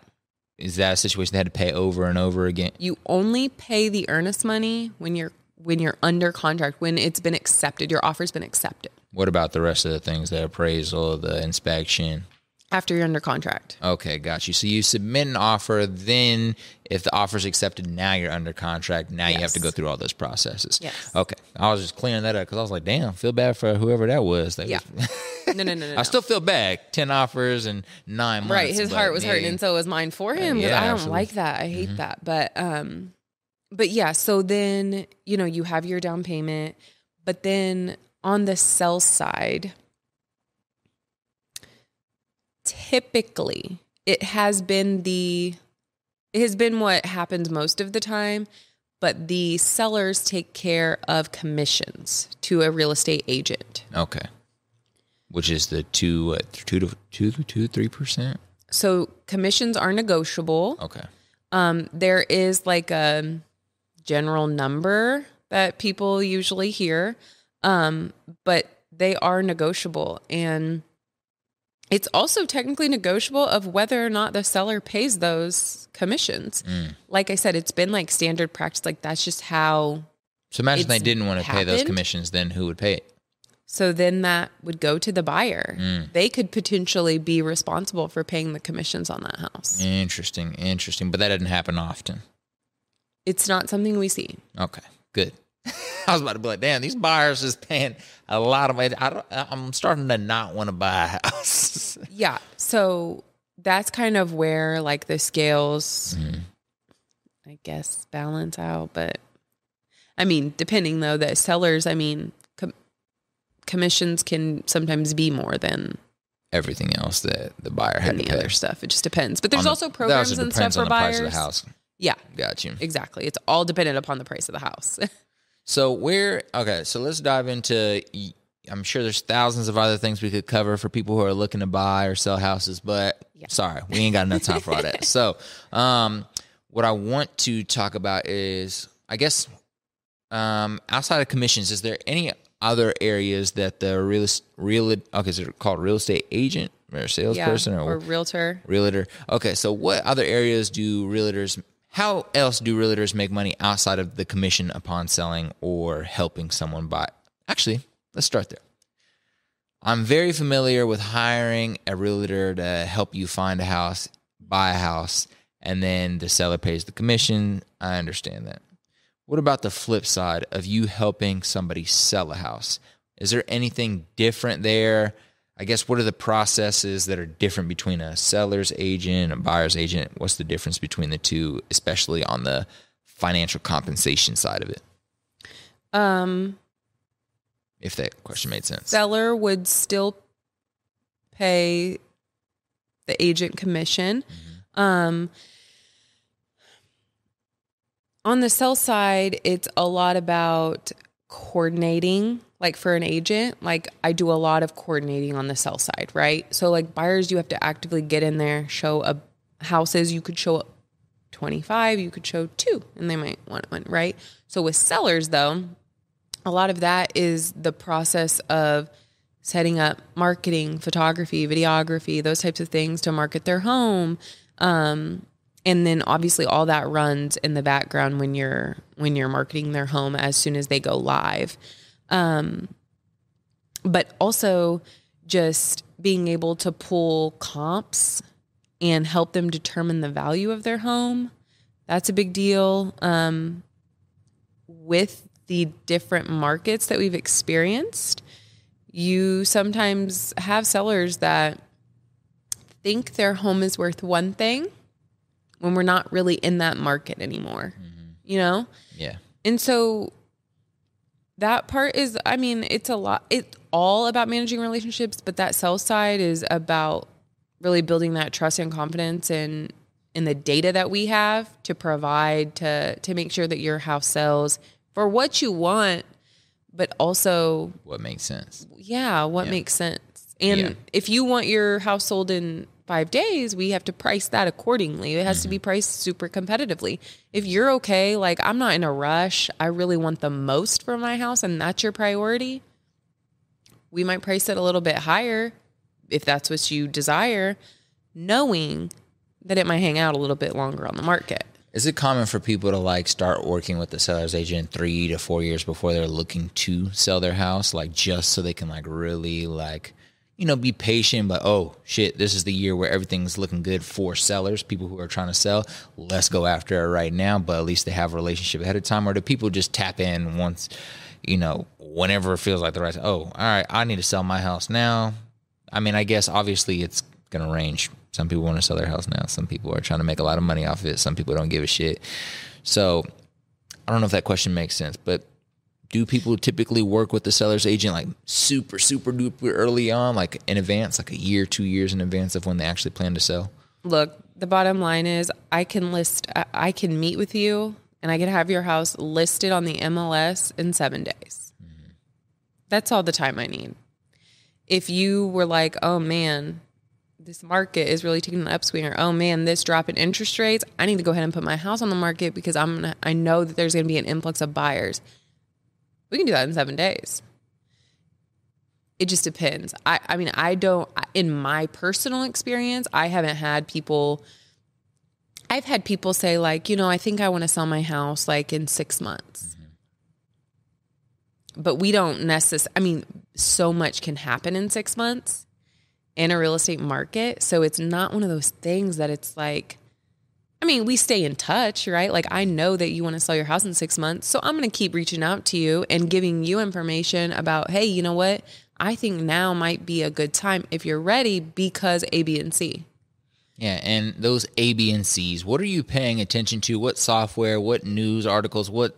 Is that a situation they had to pay over and over again? You only pay the earnest money when you're when you're under contract when it's been accepted. Your offer's been accepted What about the rest of the things? The appraisal, the inspection. after you're under contract. Okay, got you. So you submit an offer, then if the offer's accepted, now you're under contract. Now you have to go through all those processes. Yes. Okay. I was just clearing that up because I was like, damn, feel bad for whoever that was. That Yeah. was- *laughs* No, no, no, no. I still feel bad. Ten offers and nine months. right his but heart was hurting and so was mine for him yeah, i don't absolutely. Mm-hmm. like that i hate that but um but yeah so then you know you have your down payment but then on the sell side typically it has been the has been what happens most of the time but the sellers take care of commissions to a real estate agent Okay. Which is the two, what, two to two, two, three percent. so commissions are negotiable Okay. Um, there is like a general number that people usually hear, um, but they are negotiable. And it's also technically negotiable of whether or not the seller pays those commissions. Mm. Like I said, it's been like standard practice. Like that's just how. So imagine they didn't want to pay those commissions. Then who would pay it? So then that would go to the buyer. Mm. They could potentially be responsible for paying the commissions on that house. Interesting, interesting. But that doesn't happen often. It's not something we see. Okay, good. *laughs* I was about to be like, damn, these buyers is paying a lot of money. I don't, I'm starting to not want to buy a house. *laughs* Yeah. So that's kind of where like the scales, mm-hmm. I guess, balance out. But I mean, depending though, that sellers, I mean, com- commissions can sometimes be more than Everything else that the buyer had pay. other stuff. It just depends. But there's On the- also programs also and stuff for the buyers. price of the house. Yeah, Got you. exactly. It's all dependent upon the price of the house. *laughs* So we're Okay, so let's dive into. I'm sure there's thousands of other things we could cover for people who are looking to buy or sell houses, but Yeah. sorry, we ain't got enough time for all that. *laughs* So, um, what I want to talk about is, I guess, um, outside of commissions, is there any other areas that the real real okay, is it called real estate agent or yeah, salesperson or realtor. realtor. Okay, so what other areas do realtors? How else do realtors make money outside of the commission upon selling or helping someone buy? Actually, let's start there. I'm very familiar with hiring a realtor to help you find a house, buy a house, and then the seller pays the commission. I understand that. What about the flip side of you helping somebody sell a house? Is there anything different there? I guess what are the processes that are different between a seller's agent and a buyer's agent? What's the difference between the two, especially on the financial compensation side of it? Um, If that question made sense. seller would still pay the agent commission. Um, on the sell side, it's a lot about coordinating. Like for an agent, like I do a lot of coordinating on the sell side, right? So like buyers, you have to actively get in there, show a houses. You could show up 25, you could show two, and they might want one, right? So with sellers, though, a lot of that is the process of setting up marketing, photography, videography, those types of things to market their home. Um, and then obviously all that runs in the background when you're when you're marketing their home as soon as they go live. Um, but also just being able to pull comps and help them determine the value of their home. That's a big deal. Um, with the different markets that we've experienced, you sometimes have sellers that think their home is worth one thing when we're not really in that market anymore. Mm-hmm. You know? Yeah. And so that part is I mean, it's a lot it's all about managing relationships, but that sell side is about really building that trust and confidence in in the data that we have to provide to to make sure that your house sells for what you want but also what makes sense. Yeah, what yeah. makes sense. And yeah. if you want your house sold in five days, we have to price that accordingly. It has to be mm-hmm. priced super competitively. If you're okay, like I'm not in a rush, I really want the most for my house, and that's your priority, we might price it a little bit higher if that's what you desire, knowing that it might hang out a little bit longer on the market. Is it common for people to like start working with the seller's agent three to four years before they're looking to sell their house, like just so they can like really like, you know, be patient, but oh shit, this is the year where everything's looking good for sellers, people who are trying to sell. Let's go after it right now, but at least they have a relationship ahead of time, or do people just tap in once, you know, whenever it feels like the right? Oh, all right, I need to sell my house now. I mean, I guess obviously it's gonna range some people want to sell their house now. Some people are trying to make a lot of money off of it. Some people don't give a shit. So I don't know if that question makes sense, but do people typically work with the seller's agent like super, super duper early on, like in advance, like a year, two years in advance of when they actually plan to sell? Look, the bottom line is I can list, I can meet with you and I can have your house listed on the MLS in seven days. That's all the time I need. If you were like, oh man, this market is really taking an upswing or oh man this drop in interest rates i need to go ahead and put my house on the market because i'm gonna i know that there's gonna be an influx of buyers we can do that in seven days it just depends i i mean i don't in my personal experience i haven't had people i've had people say like you know i think i want to sell my house like in six months mm-hmm. but we don't necessarily i mean so much can happen in six months in a real estate market. So it's not one of those things that it's like, I mean, we stay in touch, right? Like, I know that you want to sell your house in six months. So I'm going to keep reaching out to you and giving you information about, hey, you know what? I think now might be a good time if you're ready because A, B, and C. Yeah, and those A, B, and C's, what are you paying attention to? What software, what news articles, what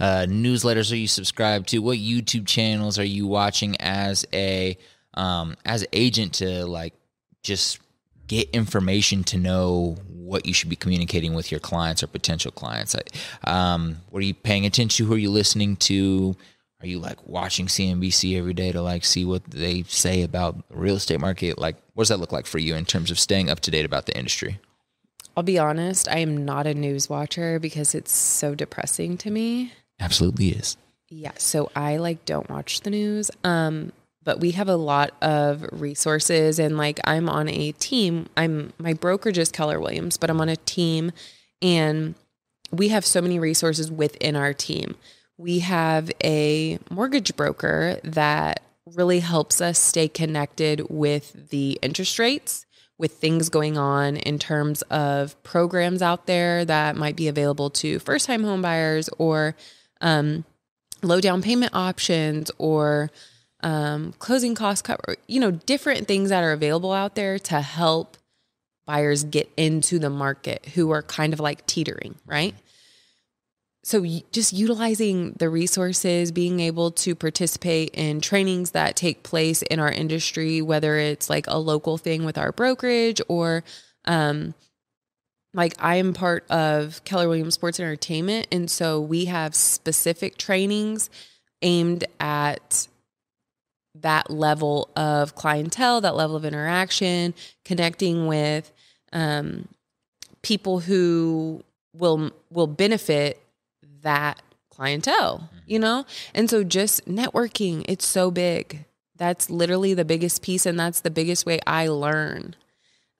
uh, newsletters are you subscribed to? What YouTube channels are you watching as a um, as agent to like just get information to know what you should be communicating with your clients or potential clients. Um, what are you paying attention to? Who are you listening to? Are you like watching CNBC every day to like see what they say about the real estate market? Like, what does that look like for you in terms of staying up to date about the industry? I'll be honest, I am not a news watcher because it's so depressing to me. Absolutely is. Yeah, so I like don't watch the news. Um but we have a lot of resources and like I'm on a team. I'm my brokerage is Keller Williams, but I'm on a team and we have so many resources within our team. We have a mortgage broker that really helps us stay connected with the interest rates, with things going on in terms of programs out there that might be available to first time home buyers or um, low down payment options or um, closing cost cover, you know, different things that are available out there to help buyers get into the market who are kind of like teetering, right? So just utilizing the resources, being able to participate in trainings that take place in our industry, whether it's like a local thing with our brokerage or um, like I am part of Keller Williams Sports Entertainment. And so we have specific trainings aimed at that level of clientele, that level of interaction, connecting with um, people who will will benefit that clientele, you know? And so just networking, it's so big. that's literally the biggest piece and that's the biggest way I learn.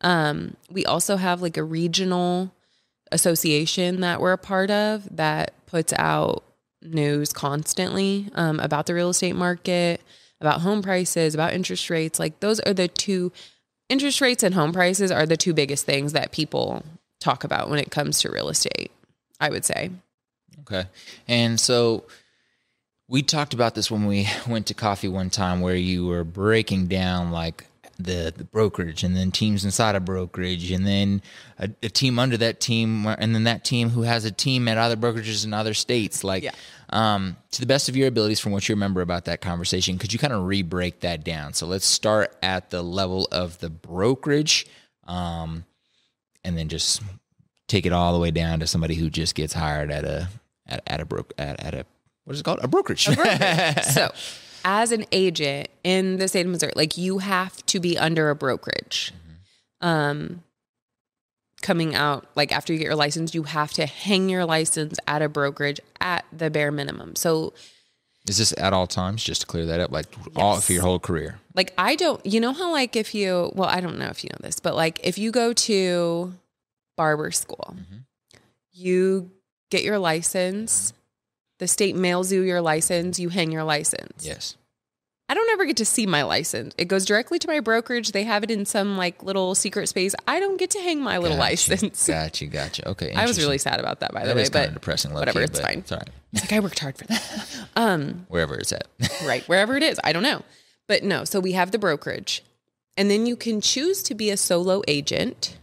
Um, we also have like a regional association that we're a part of that puts out news constantly um, about the real estate market, about home prices, about interest rates. Like those are the two interest rates and home prices are the two biggest things that people talk about when it comes to real estate, I would say. Okay. And so we talked about this when we went to coffee one time where you were breaking down like the, the brokerage and then teams inside a brokerage and then a, a, team under that team and then that team who has a team at other brokerages in other states like Yeah. Um, to the best of your abilities from what you remember about that conversation could you kind of re-break that down? So let's start at the level of the brokerage um, and then just take it all the way down to somebody who just gets hired at a at, at a broke at, at a what is it called? A brokerage, *laughs* so, as an agent in the state of Missouri, like you have to be under a brokerage. Um, coming out like after you get your license, you have to hang your license at a brokerage at the bare minimum. So, is this at all times just to clear that up like all Yes. for your whole career like I don't, you know how like if you, well, I don't know if you know this, but like if you go to barber school, mm-hmm. you get your license. The state mails you your license. You hang your license. yes I don't ever get to see my license. It goes directly to my brokerage. They have it in some like little secret space. I don't get to hang my little Gotcha. license. *laughs* Gotcha, gotcha. Okay. I was really sad about that, by the That way. is kind But of depressing. whatever, key, it's fine. It's all right. it's like I worked hard for that. *laughs* Um, Wherever it's at. *laughs* right, wherever it is, I don't know. But no, so we have the brokerage, and then you can choose to be a solo agent,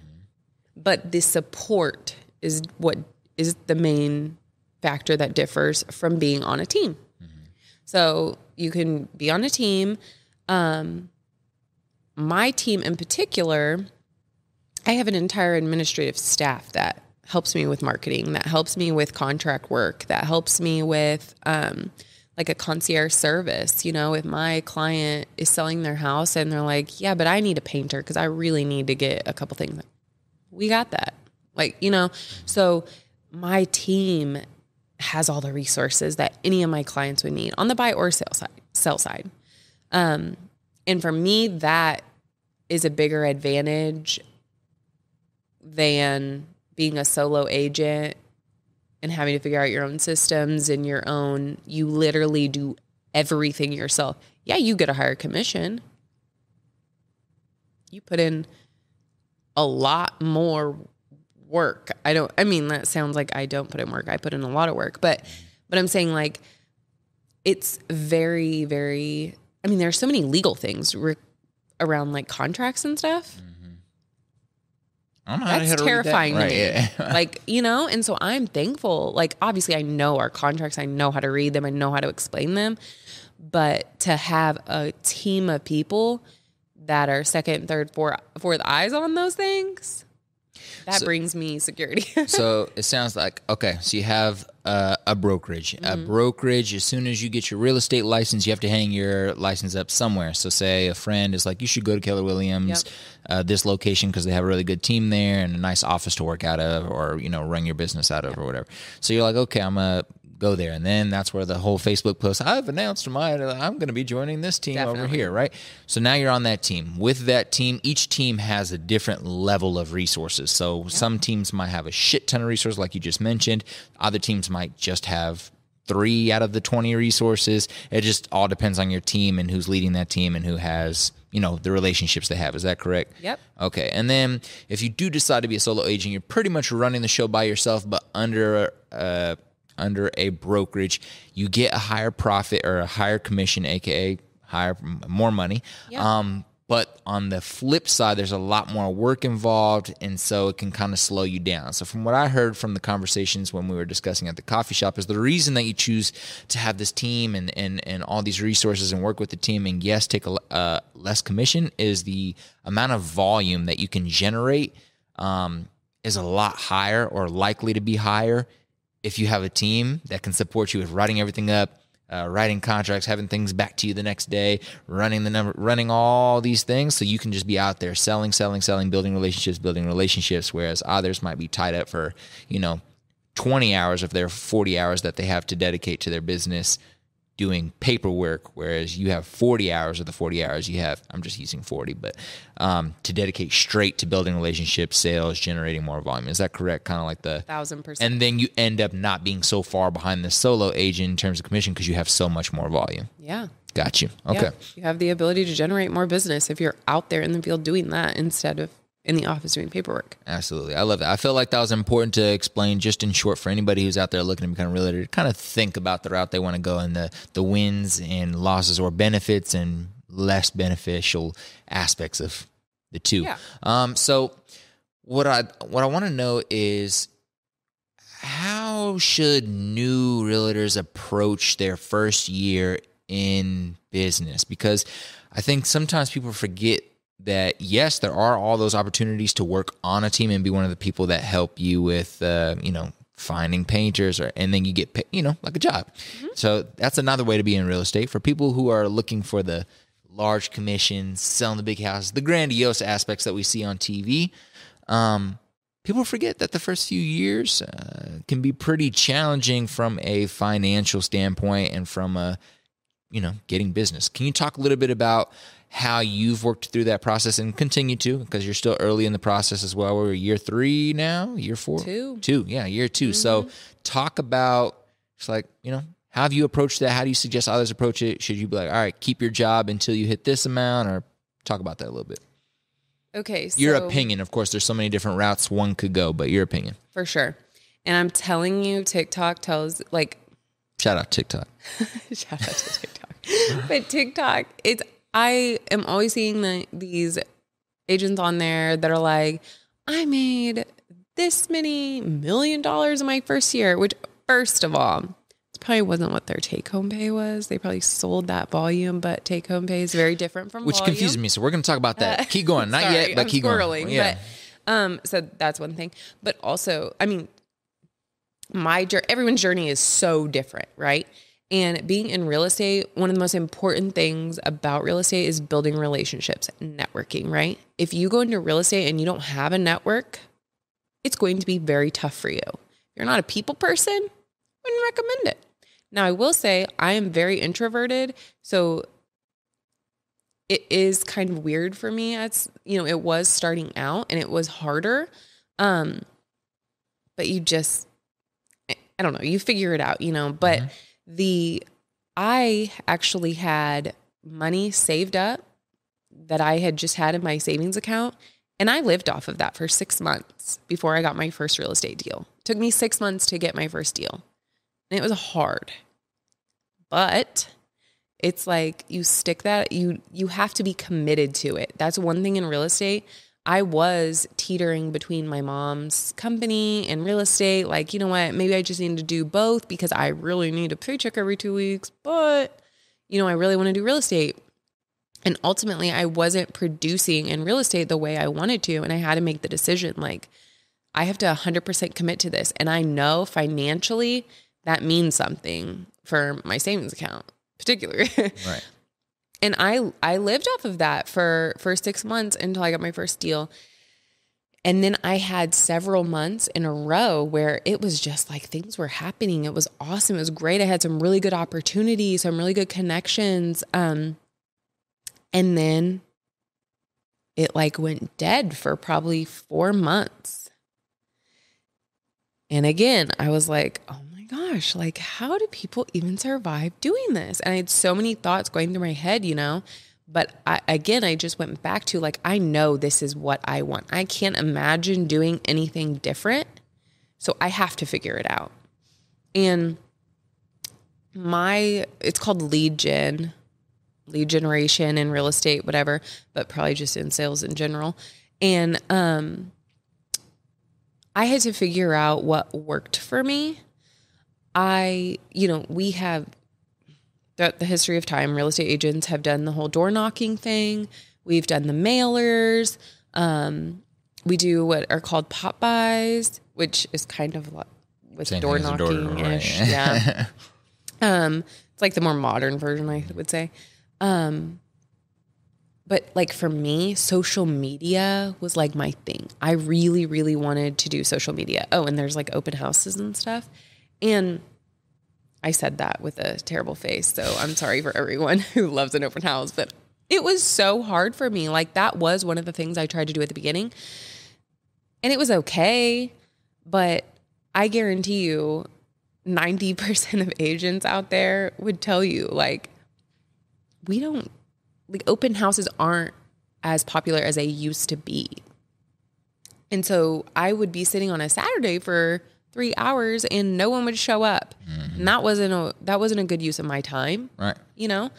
but the support is what is the main factor that differs from being on a team. So you can be on a team. Um, my team in particular, I have an entire administrative staff that helps me with marketing, that helps me with contract work, that helps me with um, like a concierge service. You know, if my client is selling their house and they're like, yeah, but I need a painter because I really need to get a couple things. We got that. Like, you know, so my team has all the resources that any of my clients would need on the buy or sell side. Sell side. Um, and for me, that is a bigger advantage than being a solo agent and having to figure out your own systems and your own. You literally do everything yourself. Yeah, you get a higher commission. You put in a lot more work. I don't I mean that sounds like I don't put in work. I put in a lot of work, but but I'm saying like it's very very I mean there are so many legal things re- around like contracts and stuff. I don't know That's to read that. terrifying Right, me. *laughs* yeah. like, you know, and so I'm thankful. Like, obviously, I know our contracts, I know how to read them, I know how to explain them. But to have a team of people that are second, third, fourth, fourth eyes on those things, that So- brings me security. *laughs* so it sounds like okay. So you have uh, a brokerage. A Mm-hmm. brokerage. As soon as you get your real estate license, you have to hang your license up somewhere. So say a friend is like, you should go to Keller Williams, Yep. uh, this location because they have a really good team there and a nice office to work out of, or you know, run your business out of, or whatever. So you're like, okay, I'm gonna go there, and then that's where the whole Facebook post. I've announced to my I'm going to be joining this team over here, right? So now you're on that team. With that team, each team has a different level of resources. So some teams might have a shit ton of resources, like you just mentioned. Other teams might just have three out of the 20 resources. It just all depends on your team and who's leading that team and who has, you know, the relationships they have. Is that correct? Yep. Okay. And then if you do decide to be a solo agent, you're pretty much running the show by yourself, but under uh, under a brokerage, you get a higher profit or a higher commission, aka higher more money. Um, but on the flip side, there's a lot more work involved, and so it can kind of slow you down. So, from what I heard from the conversations when we were discussing at the coffee shop, is the reason that you choose to have this team and and and all these resources and work with the team, and yes, take a uh, less commission is the amount of volume that you can generate um, is a lot higher or likely to be higher if you have a team that can support you with writing everything up, uh, writing contracts, having things back to you the next day, running the number, running all these things, so you can just be out there selling, selling, selling, building relationships, building relationships. Whereas others might be tied up for, you know, 20 hours of their 40 hours that they have to dedicate to their business doing paperwork, whereas you have 40 hours of the 40 hours you have. I'm just using 40, but um, to dedicate straight to building relationships, sales, generating more volume. Is that correct? Kind of like the thousand percent. And then you end up not being so far behind the solo agent in terms of commission because you have so much more volume. Yeah. Got you. Okay. Yeah. You have the ability to generate more business if you're out there in the field doing that instead of in the office doing paperwork. Absolutely. I love that. I feel like that was important to explain just in short for anybody who's out there looking to become a realtor to kind of think about the route they want to go and the, the wins and losses or benefits and less beneficial aspects of the two. Yeah. Um, so what I what I want to know is how should new realtors approach their first year in business? Because I think sometimes people forget that yes, there are all those opportunities to work on a team and be one of the people that help you with, uh, you know, finding painters, or and then you get, you know, like a job. Mm-hmm. So that's another way to be in real estate for people who are looking for the large commissions, selling the big houses, the grandiose aspects that we see on TV. Um, people forget that the first few years uh, can be pretty challenging from a financial standpoint and from a you know getting business. Can you talk a little bit about how you've worked through that process and continue to because you're still early in the process as well. We're year three now, year four, two, two, yeah, year 2 mm-hmm. So talk about it's like you know how have you approached that? How do you suggest others approach it? Should you be like, all right, keep your job until you hit this amount, or talk about that a little bit? Okay, so, your opinion. Of course, there's so many different routes one could go, but your opinion for sure. And I'm telling you, TikTok tells like shout out TikTok. *laughs* shout out to TikTok. but TikTok, it's I am always seeing the, these agents on there that are like, I made this many million dollars in my first year, which, first of all, it probably wasn't what their take home pay was. They probably sold that volume, but take home pay is very different from which volume. confuses me. So we're going to talk about that. Uh, *laughs* keep going, not sorry, yet, but I'm keep going. Yeah. But, um, so that's one thing. But also, I mean, my journey, everyone's journey is so different, right? And being in real estate, one of the most important things about real estate is building relationships, networking, right? If you go into real estate and you don't have a network, it's going to be very tough for you. If you're not a people person, wouldn't recommend it. Now, I will say I am very introverted, so it is kind of weird for me. It's, you know, it was starting out and it was harder. Um, but you just I don't know, you figure it out, you know, but mm-hmm the I actually had money saved up that I had just had in my savings account. And I lived off of that for six months before I got my first real estate deal. It took me six months to get my first deal. And it was hard. But it's like you stick that, you you have to be committed to it. That's one thing in real estate. I was teetering between my mom's company and real estate. Like, you know what? Maybe I just need to do both because I really need a paycheck every two weeks, but, you know, I really want to do real estate. And ultimately, I wasn't producing in real estate the way I wanted to. And I had to make the decision like, I have to 100% commit to this. And I know financially that means something for my savings account, particularly. Right and I I lived off of that for for 6 months until I got my first deal. And then I had several months in a row where it was just like things were happening. It was awesome. It was great. I had some really good opportunities, some really good connections. Um, and then it like went dead for probably four months. And again, I was like, oh gosh, like how do people even survive doing this? And I had so many thoughts going through my head, you know. But I, again, I just went back to like, I know this is what I want. I can't imagine doing anything different. So I have to figure it out. And my, it's called lead gen, lead generation in real estate, whatever, but probably just in sales in general. And um, I had to figure out what worked for me I, you know, we have throughout the history of time, real estate agents have done the whole door knocking thing. We've done the mailers. Um, we do what are called pop-bys, which is kind of what with Same door knocking ish. Right. yeah. *laughs* um, it's like the more modern version, I would say. Um, but like for me, social media was like my thing. I really, really wanted to do social media. Oh, and there's like open houses and stuff. And I said that with a terrible face. So I'm sorry for everyone *laughs* who loves an open house, but it was so hard for me. Like that was one of the things I tried to do at the beginning. And it was okay, but I guarantee you 90% of agents out there would tell you like we don't like open houses aren't as popular as they used to be. And so I would be sitting on a Saturday for three hours and no one would show up. Mm-hmm. And that wasn't a that wasn't a good use of my time. Right. You know?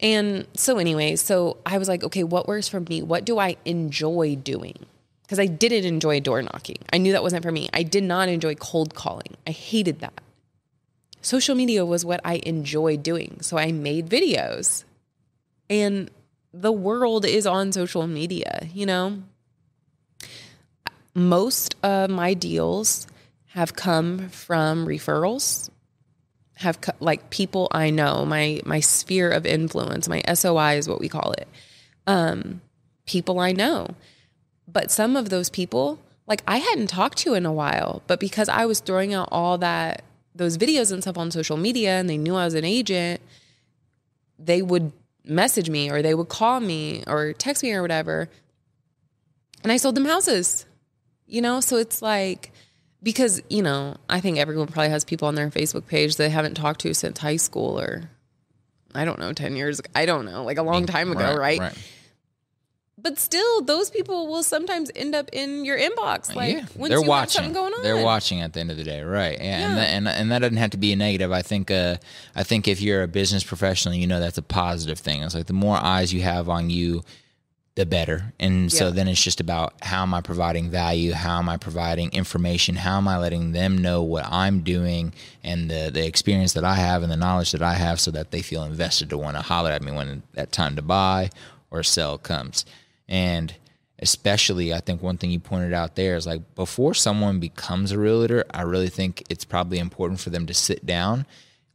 And so anyway, so I was like, okay, what works for me? What do I enjoy doing? Because I didn't enjoy door knocking. I knew that wasn't for me. I did not enjoy cold calling. I hated that. Social media was what I enjoyed doing. So I made videos. And the world is on social media, you know? Most of my deals have come from referrals, have co- like people I know, my my sphere of influence, my SOI is what we call it. Um, people I know. But some of those people, like I hadn't talked to in a while, but because I was throwing out all that those videos and stuff on social media and they knew I was an agent, they would message me or they would call me or text me or whatever. And I sold them houses, you know? So it's like, because, you know, I think everyone probably has people on their Facebook page they haven't talked to since high school or I don't know, 10 years, I don't know, like a long time ago, right? right? right. But still, those people will sometimes end up in your inbox. Like yeah, when they're watching. going on. They're watching at the end of the day, right? Yeah, yeah. And, that, and and that doesn't have to be a negative. I think uh, I think if you're a business professional, you know that's a positive thing. It's like the more eyes you have on you, the better. And so then it's just about how am I providing value? How am I providing information? How am I letting them know what I'm doing and the, the experience that I have and the knowledge that I have so that they feel invested to want to holler at me when that time to buy or sell comes. And especially, I think one thing you pointed out there is like before someone becomes a realtor, I really think it's probably important for them to sit down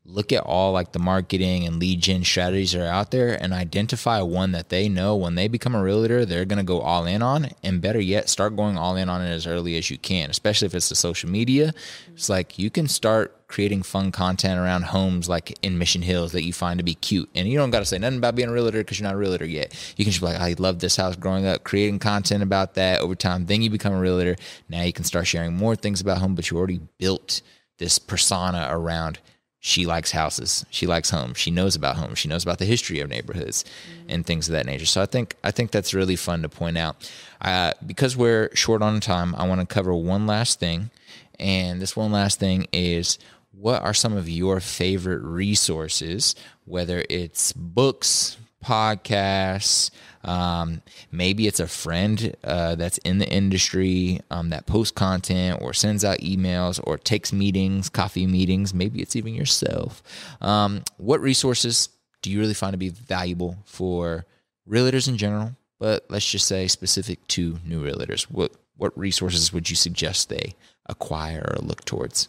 look at all like the marketing and lead gen strategies that are out there and identify one that they know when they become a realtor they're going to go all in on and better yet start going all in on it as early as you can especially if it's the social media. It's like you can start creating fun content around homes like in Mission Hills that you find to be cute and you don't got to say nothing about being a realtor because you're not a realtor yet. You can just be like i love this house growing up creating content about that over time then you become a realtor. Now you can start sharing more things about home but you already built this persona around she likes houses. She likes homes. She knows about homes. She knows about the history of neighborhoods mm-hmm. and things of that nature. So i think i think that's really fun to point out. Uh, because we're short on time i want to cover one last thing. And this one last thing is what are some of your favorite resources? Whether it's books podcasts um, maybe it's a friend uh, that's in the industry um, that posts content or sends out emails or takes meetings, coffee meetings. Maybe it's even yourself. Um, what resources do you really find to be valuable for realtors in general? But let's just say specific to new realtors. What what resources would you suggest they acquire or look towards?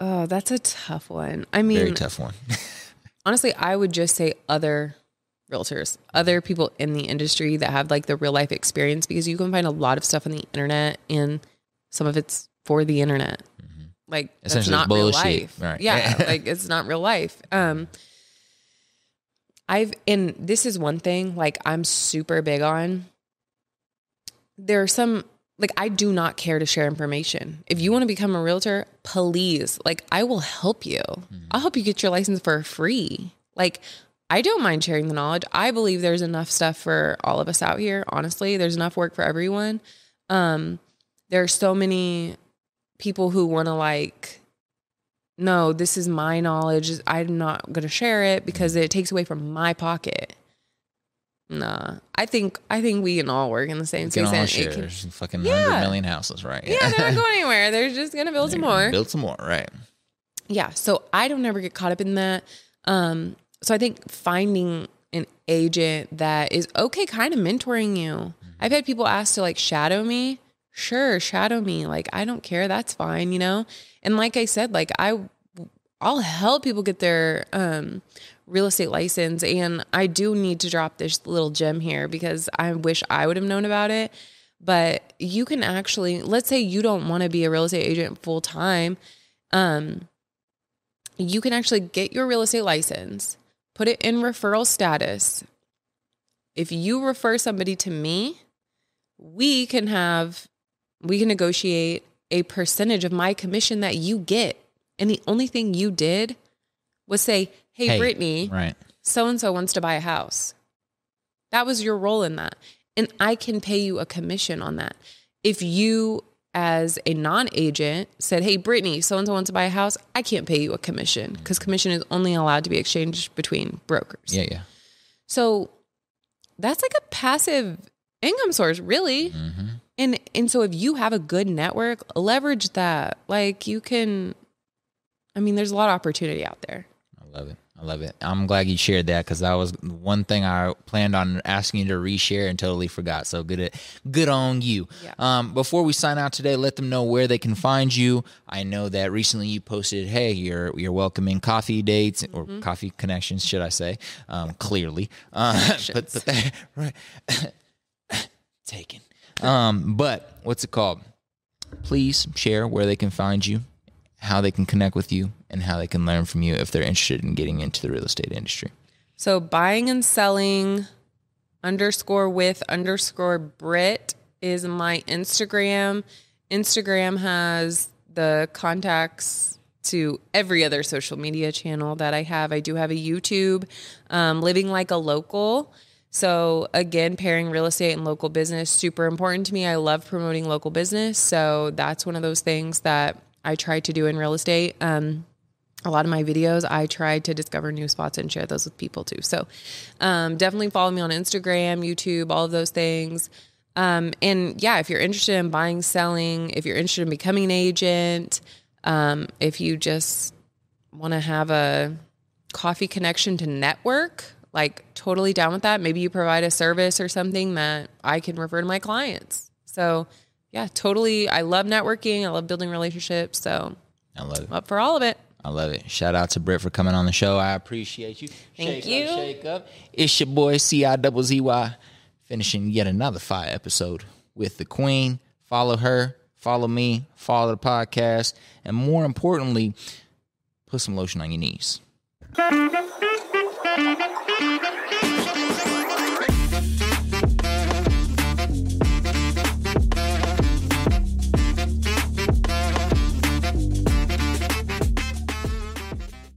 Oh, that's a tough one. I mean, very tough one. *laughs* honestly, I would just say other realtors, other people in the industry that have like the real life experience because you can find a lot of stuff on the internet and some of it's for the internet. Mm-hmm. Like it's not real life. Right. Yeah. *laughs* like it's not real life. Um I've and this is one thing like I'm super big on. There are some like I do not care to share information. If you want to become a realtor, please, like I will help you. Mm-hmm. I'll help you get your license for free. Like I don't mind sharing the knowledge. I believe there's enough stuff for all of us out here. Honestly, there's enough work for everyone. Um, there are so many people who want to like, no, this is my knowledge. I'm not going to share it because it takes away from my pocket. Nah, I think I think we can all work in the same space. All share. Can, fucking yeah. hundred million houses, right? Yeah, they're not going *laughs* anywhere. They're just gonna build some more. Build some more, right? Yeah. So I don't ever get caught up in that. Um, so I think finding an agent that is okay kind of mentoring you. Mm-hmm. I've had people ask to like shadow me. Sure, shadow me. Like I don't care, that's fine, you know? And like I said, like I I'll help people get their um real estate license and I do need to drop this little gem here because I wish I would have known about it. but you can actually, let's say you don't want to be a real estate agent full time. Um, you can actually get your real estate license, put it in referral status. If you refer somebody to me, we can have, we can negotiate a percentage of my commission that you get. And the only thing you did was say, Hey, Hey, Brittany, Right. so and so wants to buy a house. That was your role in that. And I can pay you a commission on that. If you, as a non agent, said, Hey, Brittany, so and so wants to buy a house, I can't pay you a commission because commission is only allowed to be exchanged between brokers. Yeah, yeah. So that's like a passive income source, really. Mm-hmm. And and so if you have a good network, leverage that. Like you can I mean, there's a lot of opportunity out there. I love it. I love it. I'm glad you shared that because that was one thing I planned on asking you to reshare and totally forgot. So good, at, good on you. Yeah. Um, before we sign out today, let them know where they can find you. I know that recently you posted, "Hey, you're you're welcoming coffee dates or coffee connections, should I say? Um, clearly, uh, *laughs* put, put that *laughs* right. Taken. Um, but what's it called? Please share where they can find you, how they can connect with you, and how they can learn from you if they're interested in getting into the real estate industry. So buying and selling underscore with underscore Britt is my Instagram. Instagram has the contacts to every other social media channel that I have. I do have a YouTube, um, living like a local. So again, pairing real estate and local business super important to me. I love promoting local business, so that's one of those things that I try to do in real estate. Um, a lot of my videos, I try to discover new spots and share those with people too. So um, definitely follow me on Instagram, YouTube, all of those things. Um, and yeah, if you're interested in buying, selling, if you're interested in becoming an agent, um, if you just want to have a coffee connection to network, like totally down with that. Maybe you provide a service or something that I can refer to my clients. So yeah, totally. I love networking. I love building relationships. So I love it. I'm up for all of it. I love it. Shout out to Britt for coming on the show. I appreciate you. Thank shake you. Up, shake up. It's your boy C I double Z Y, finishing yet another fire episode with the Queen. Follow her. Follow me. Follow the podcast, and more importantly, put some lotion on your knees.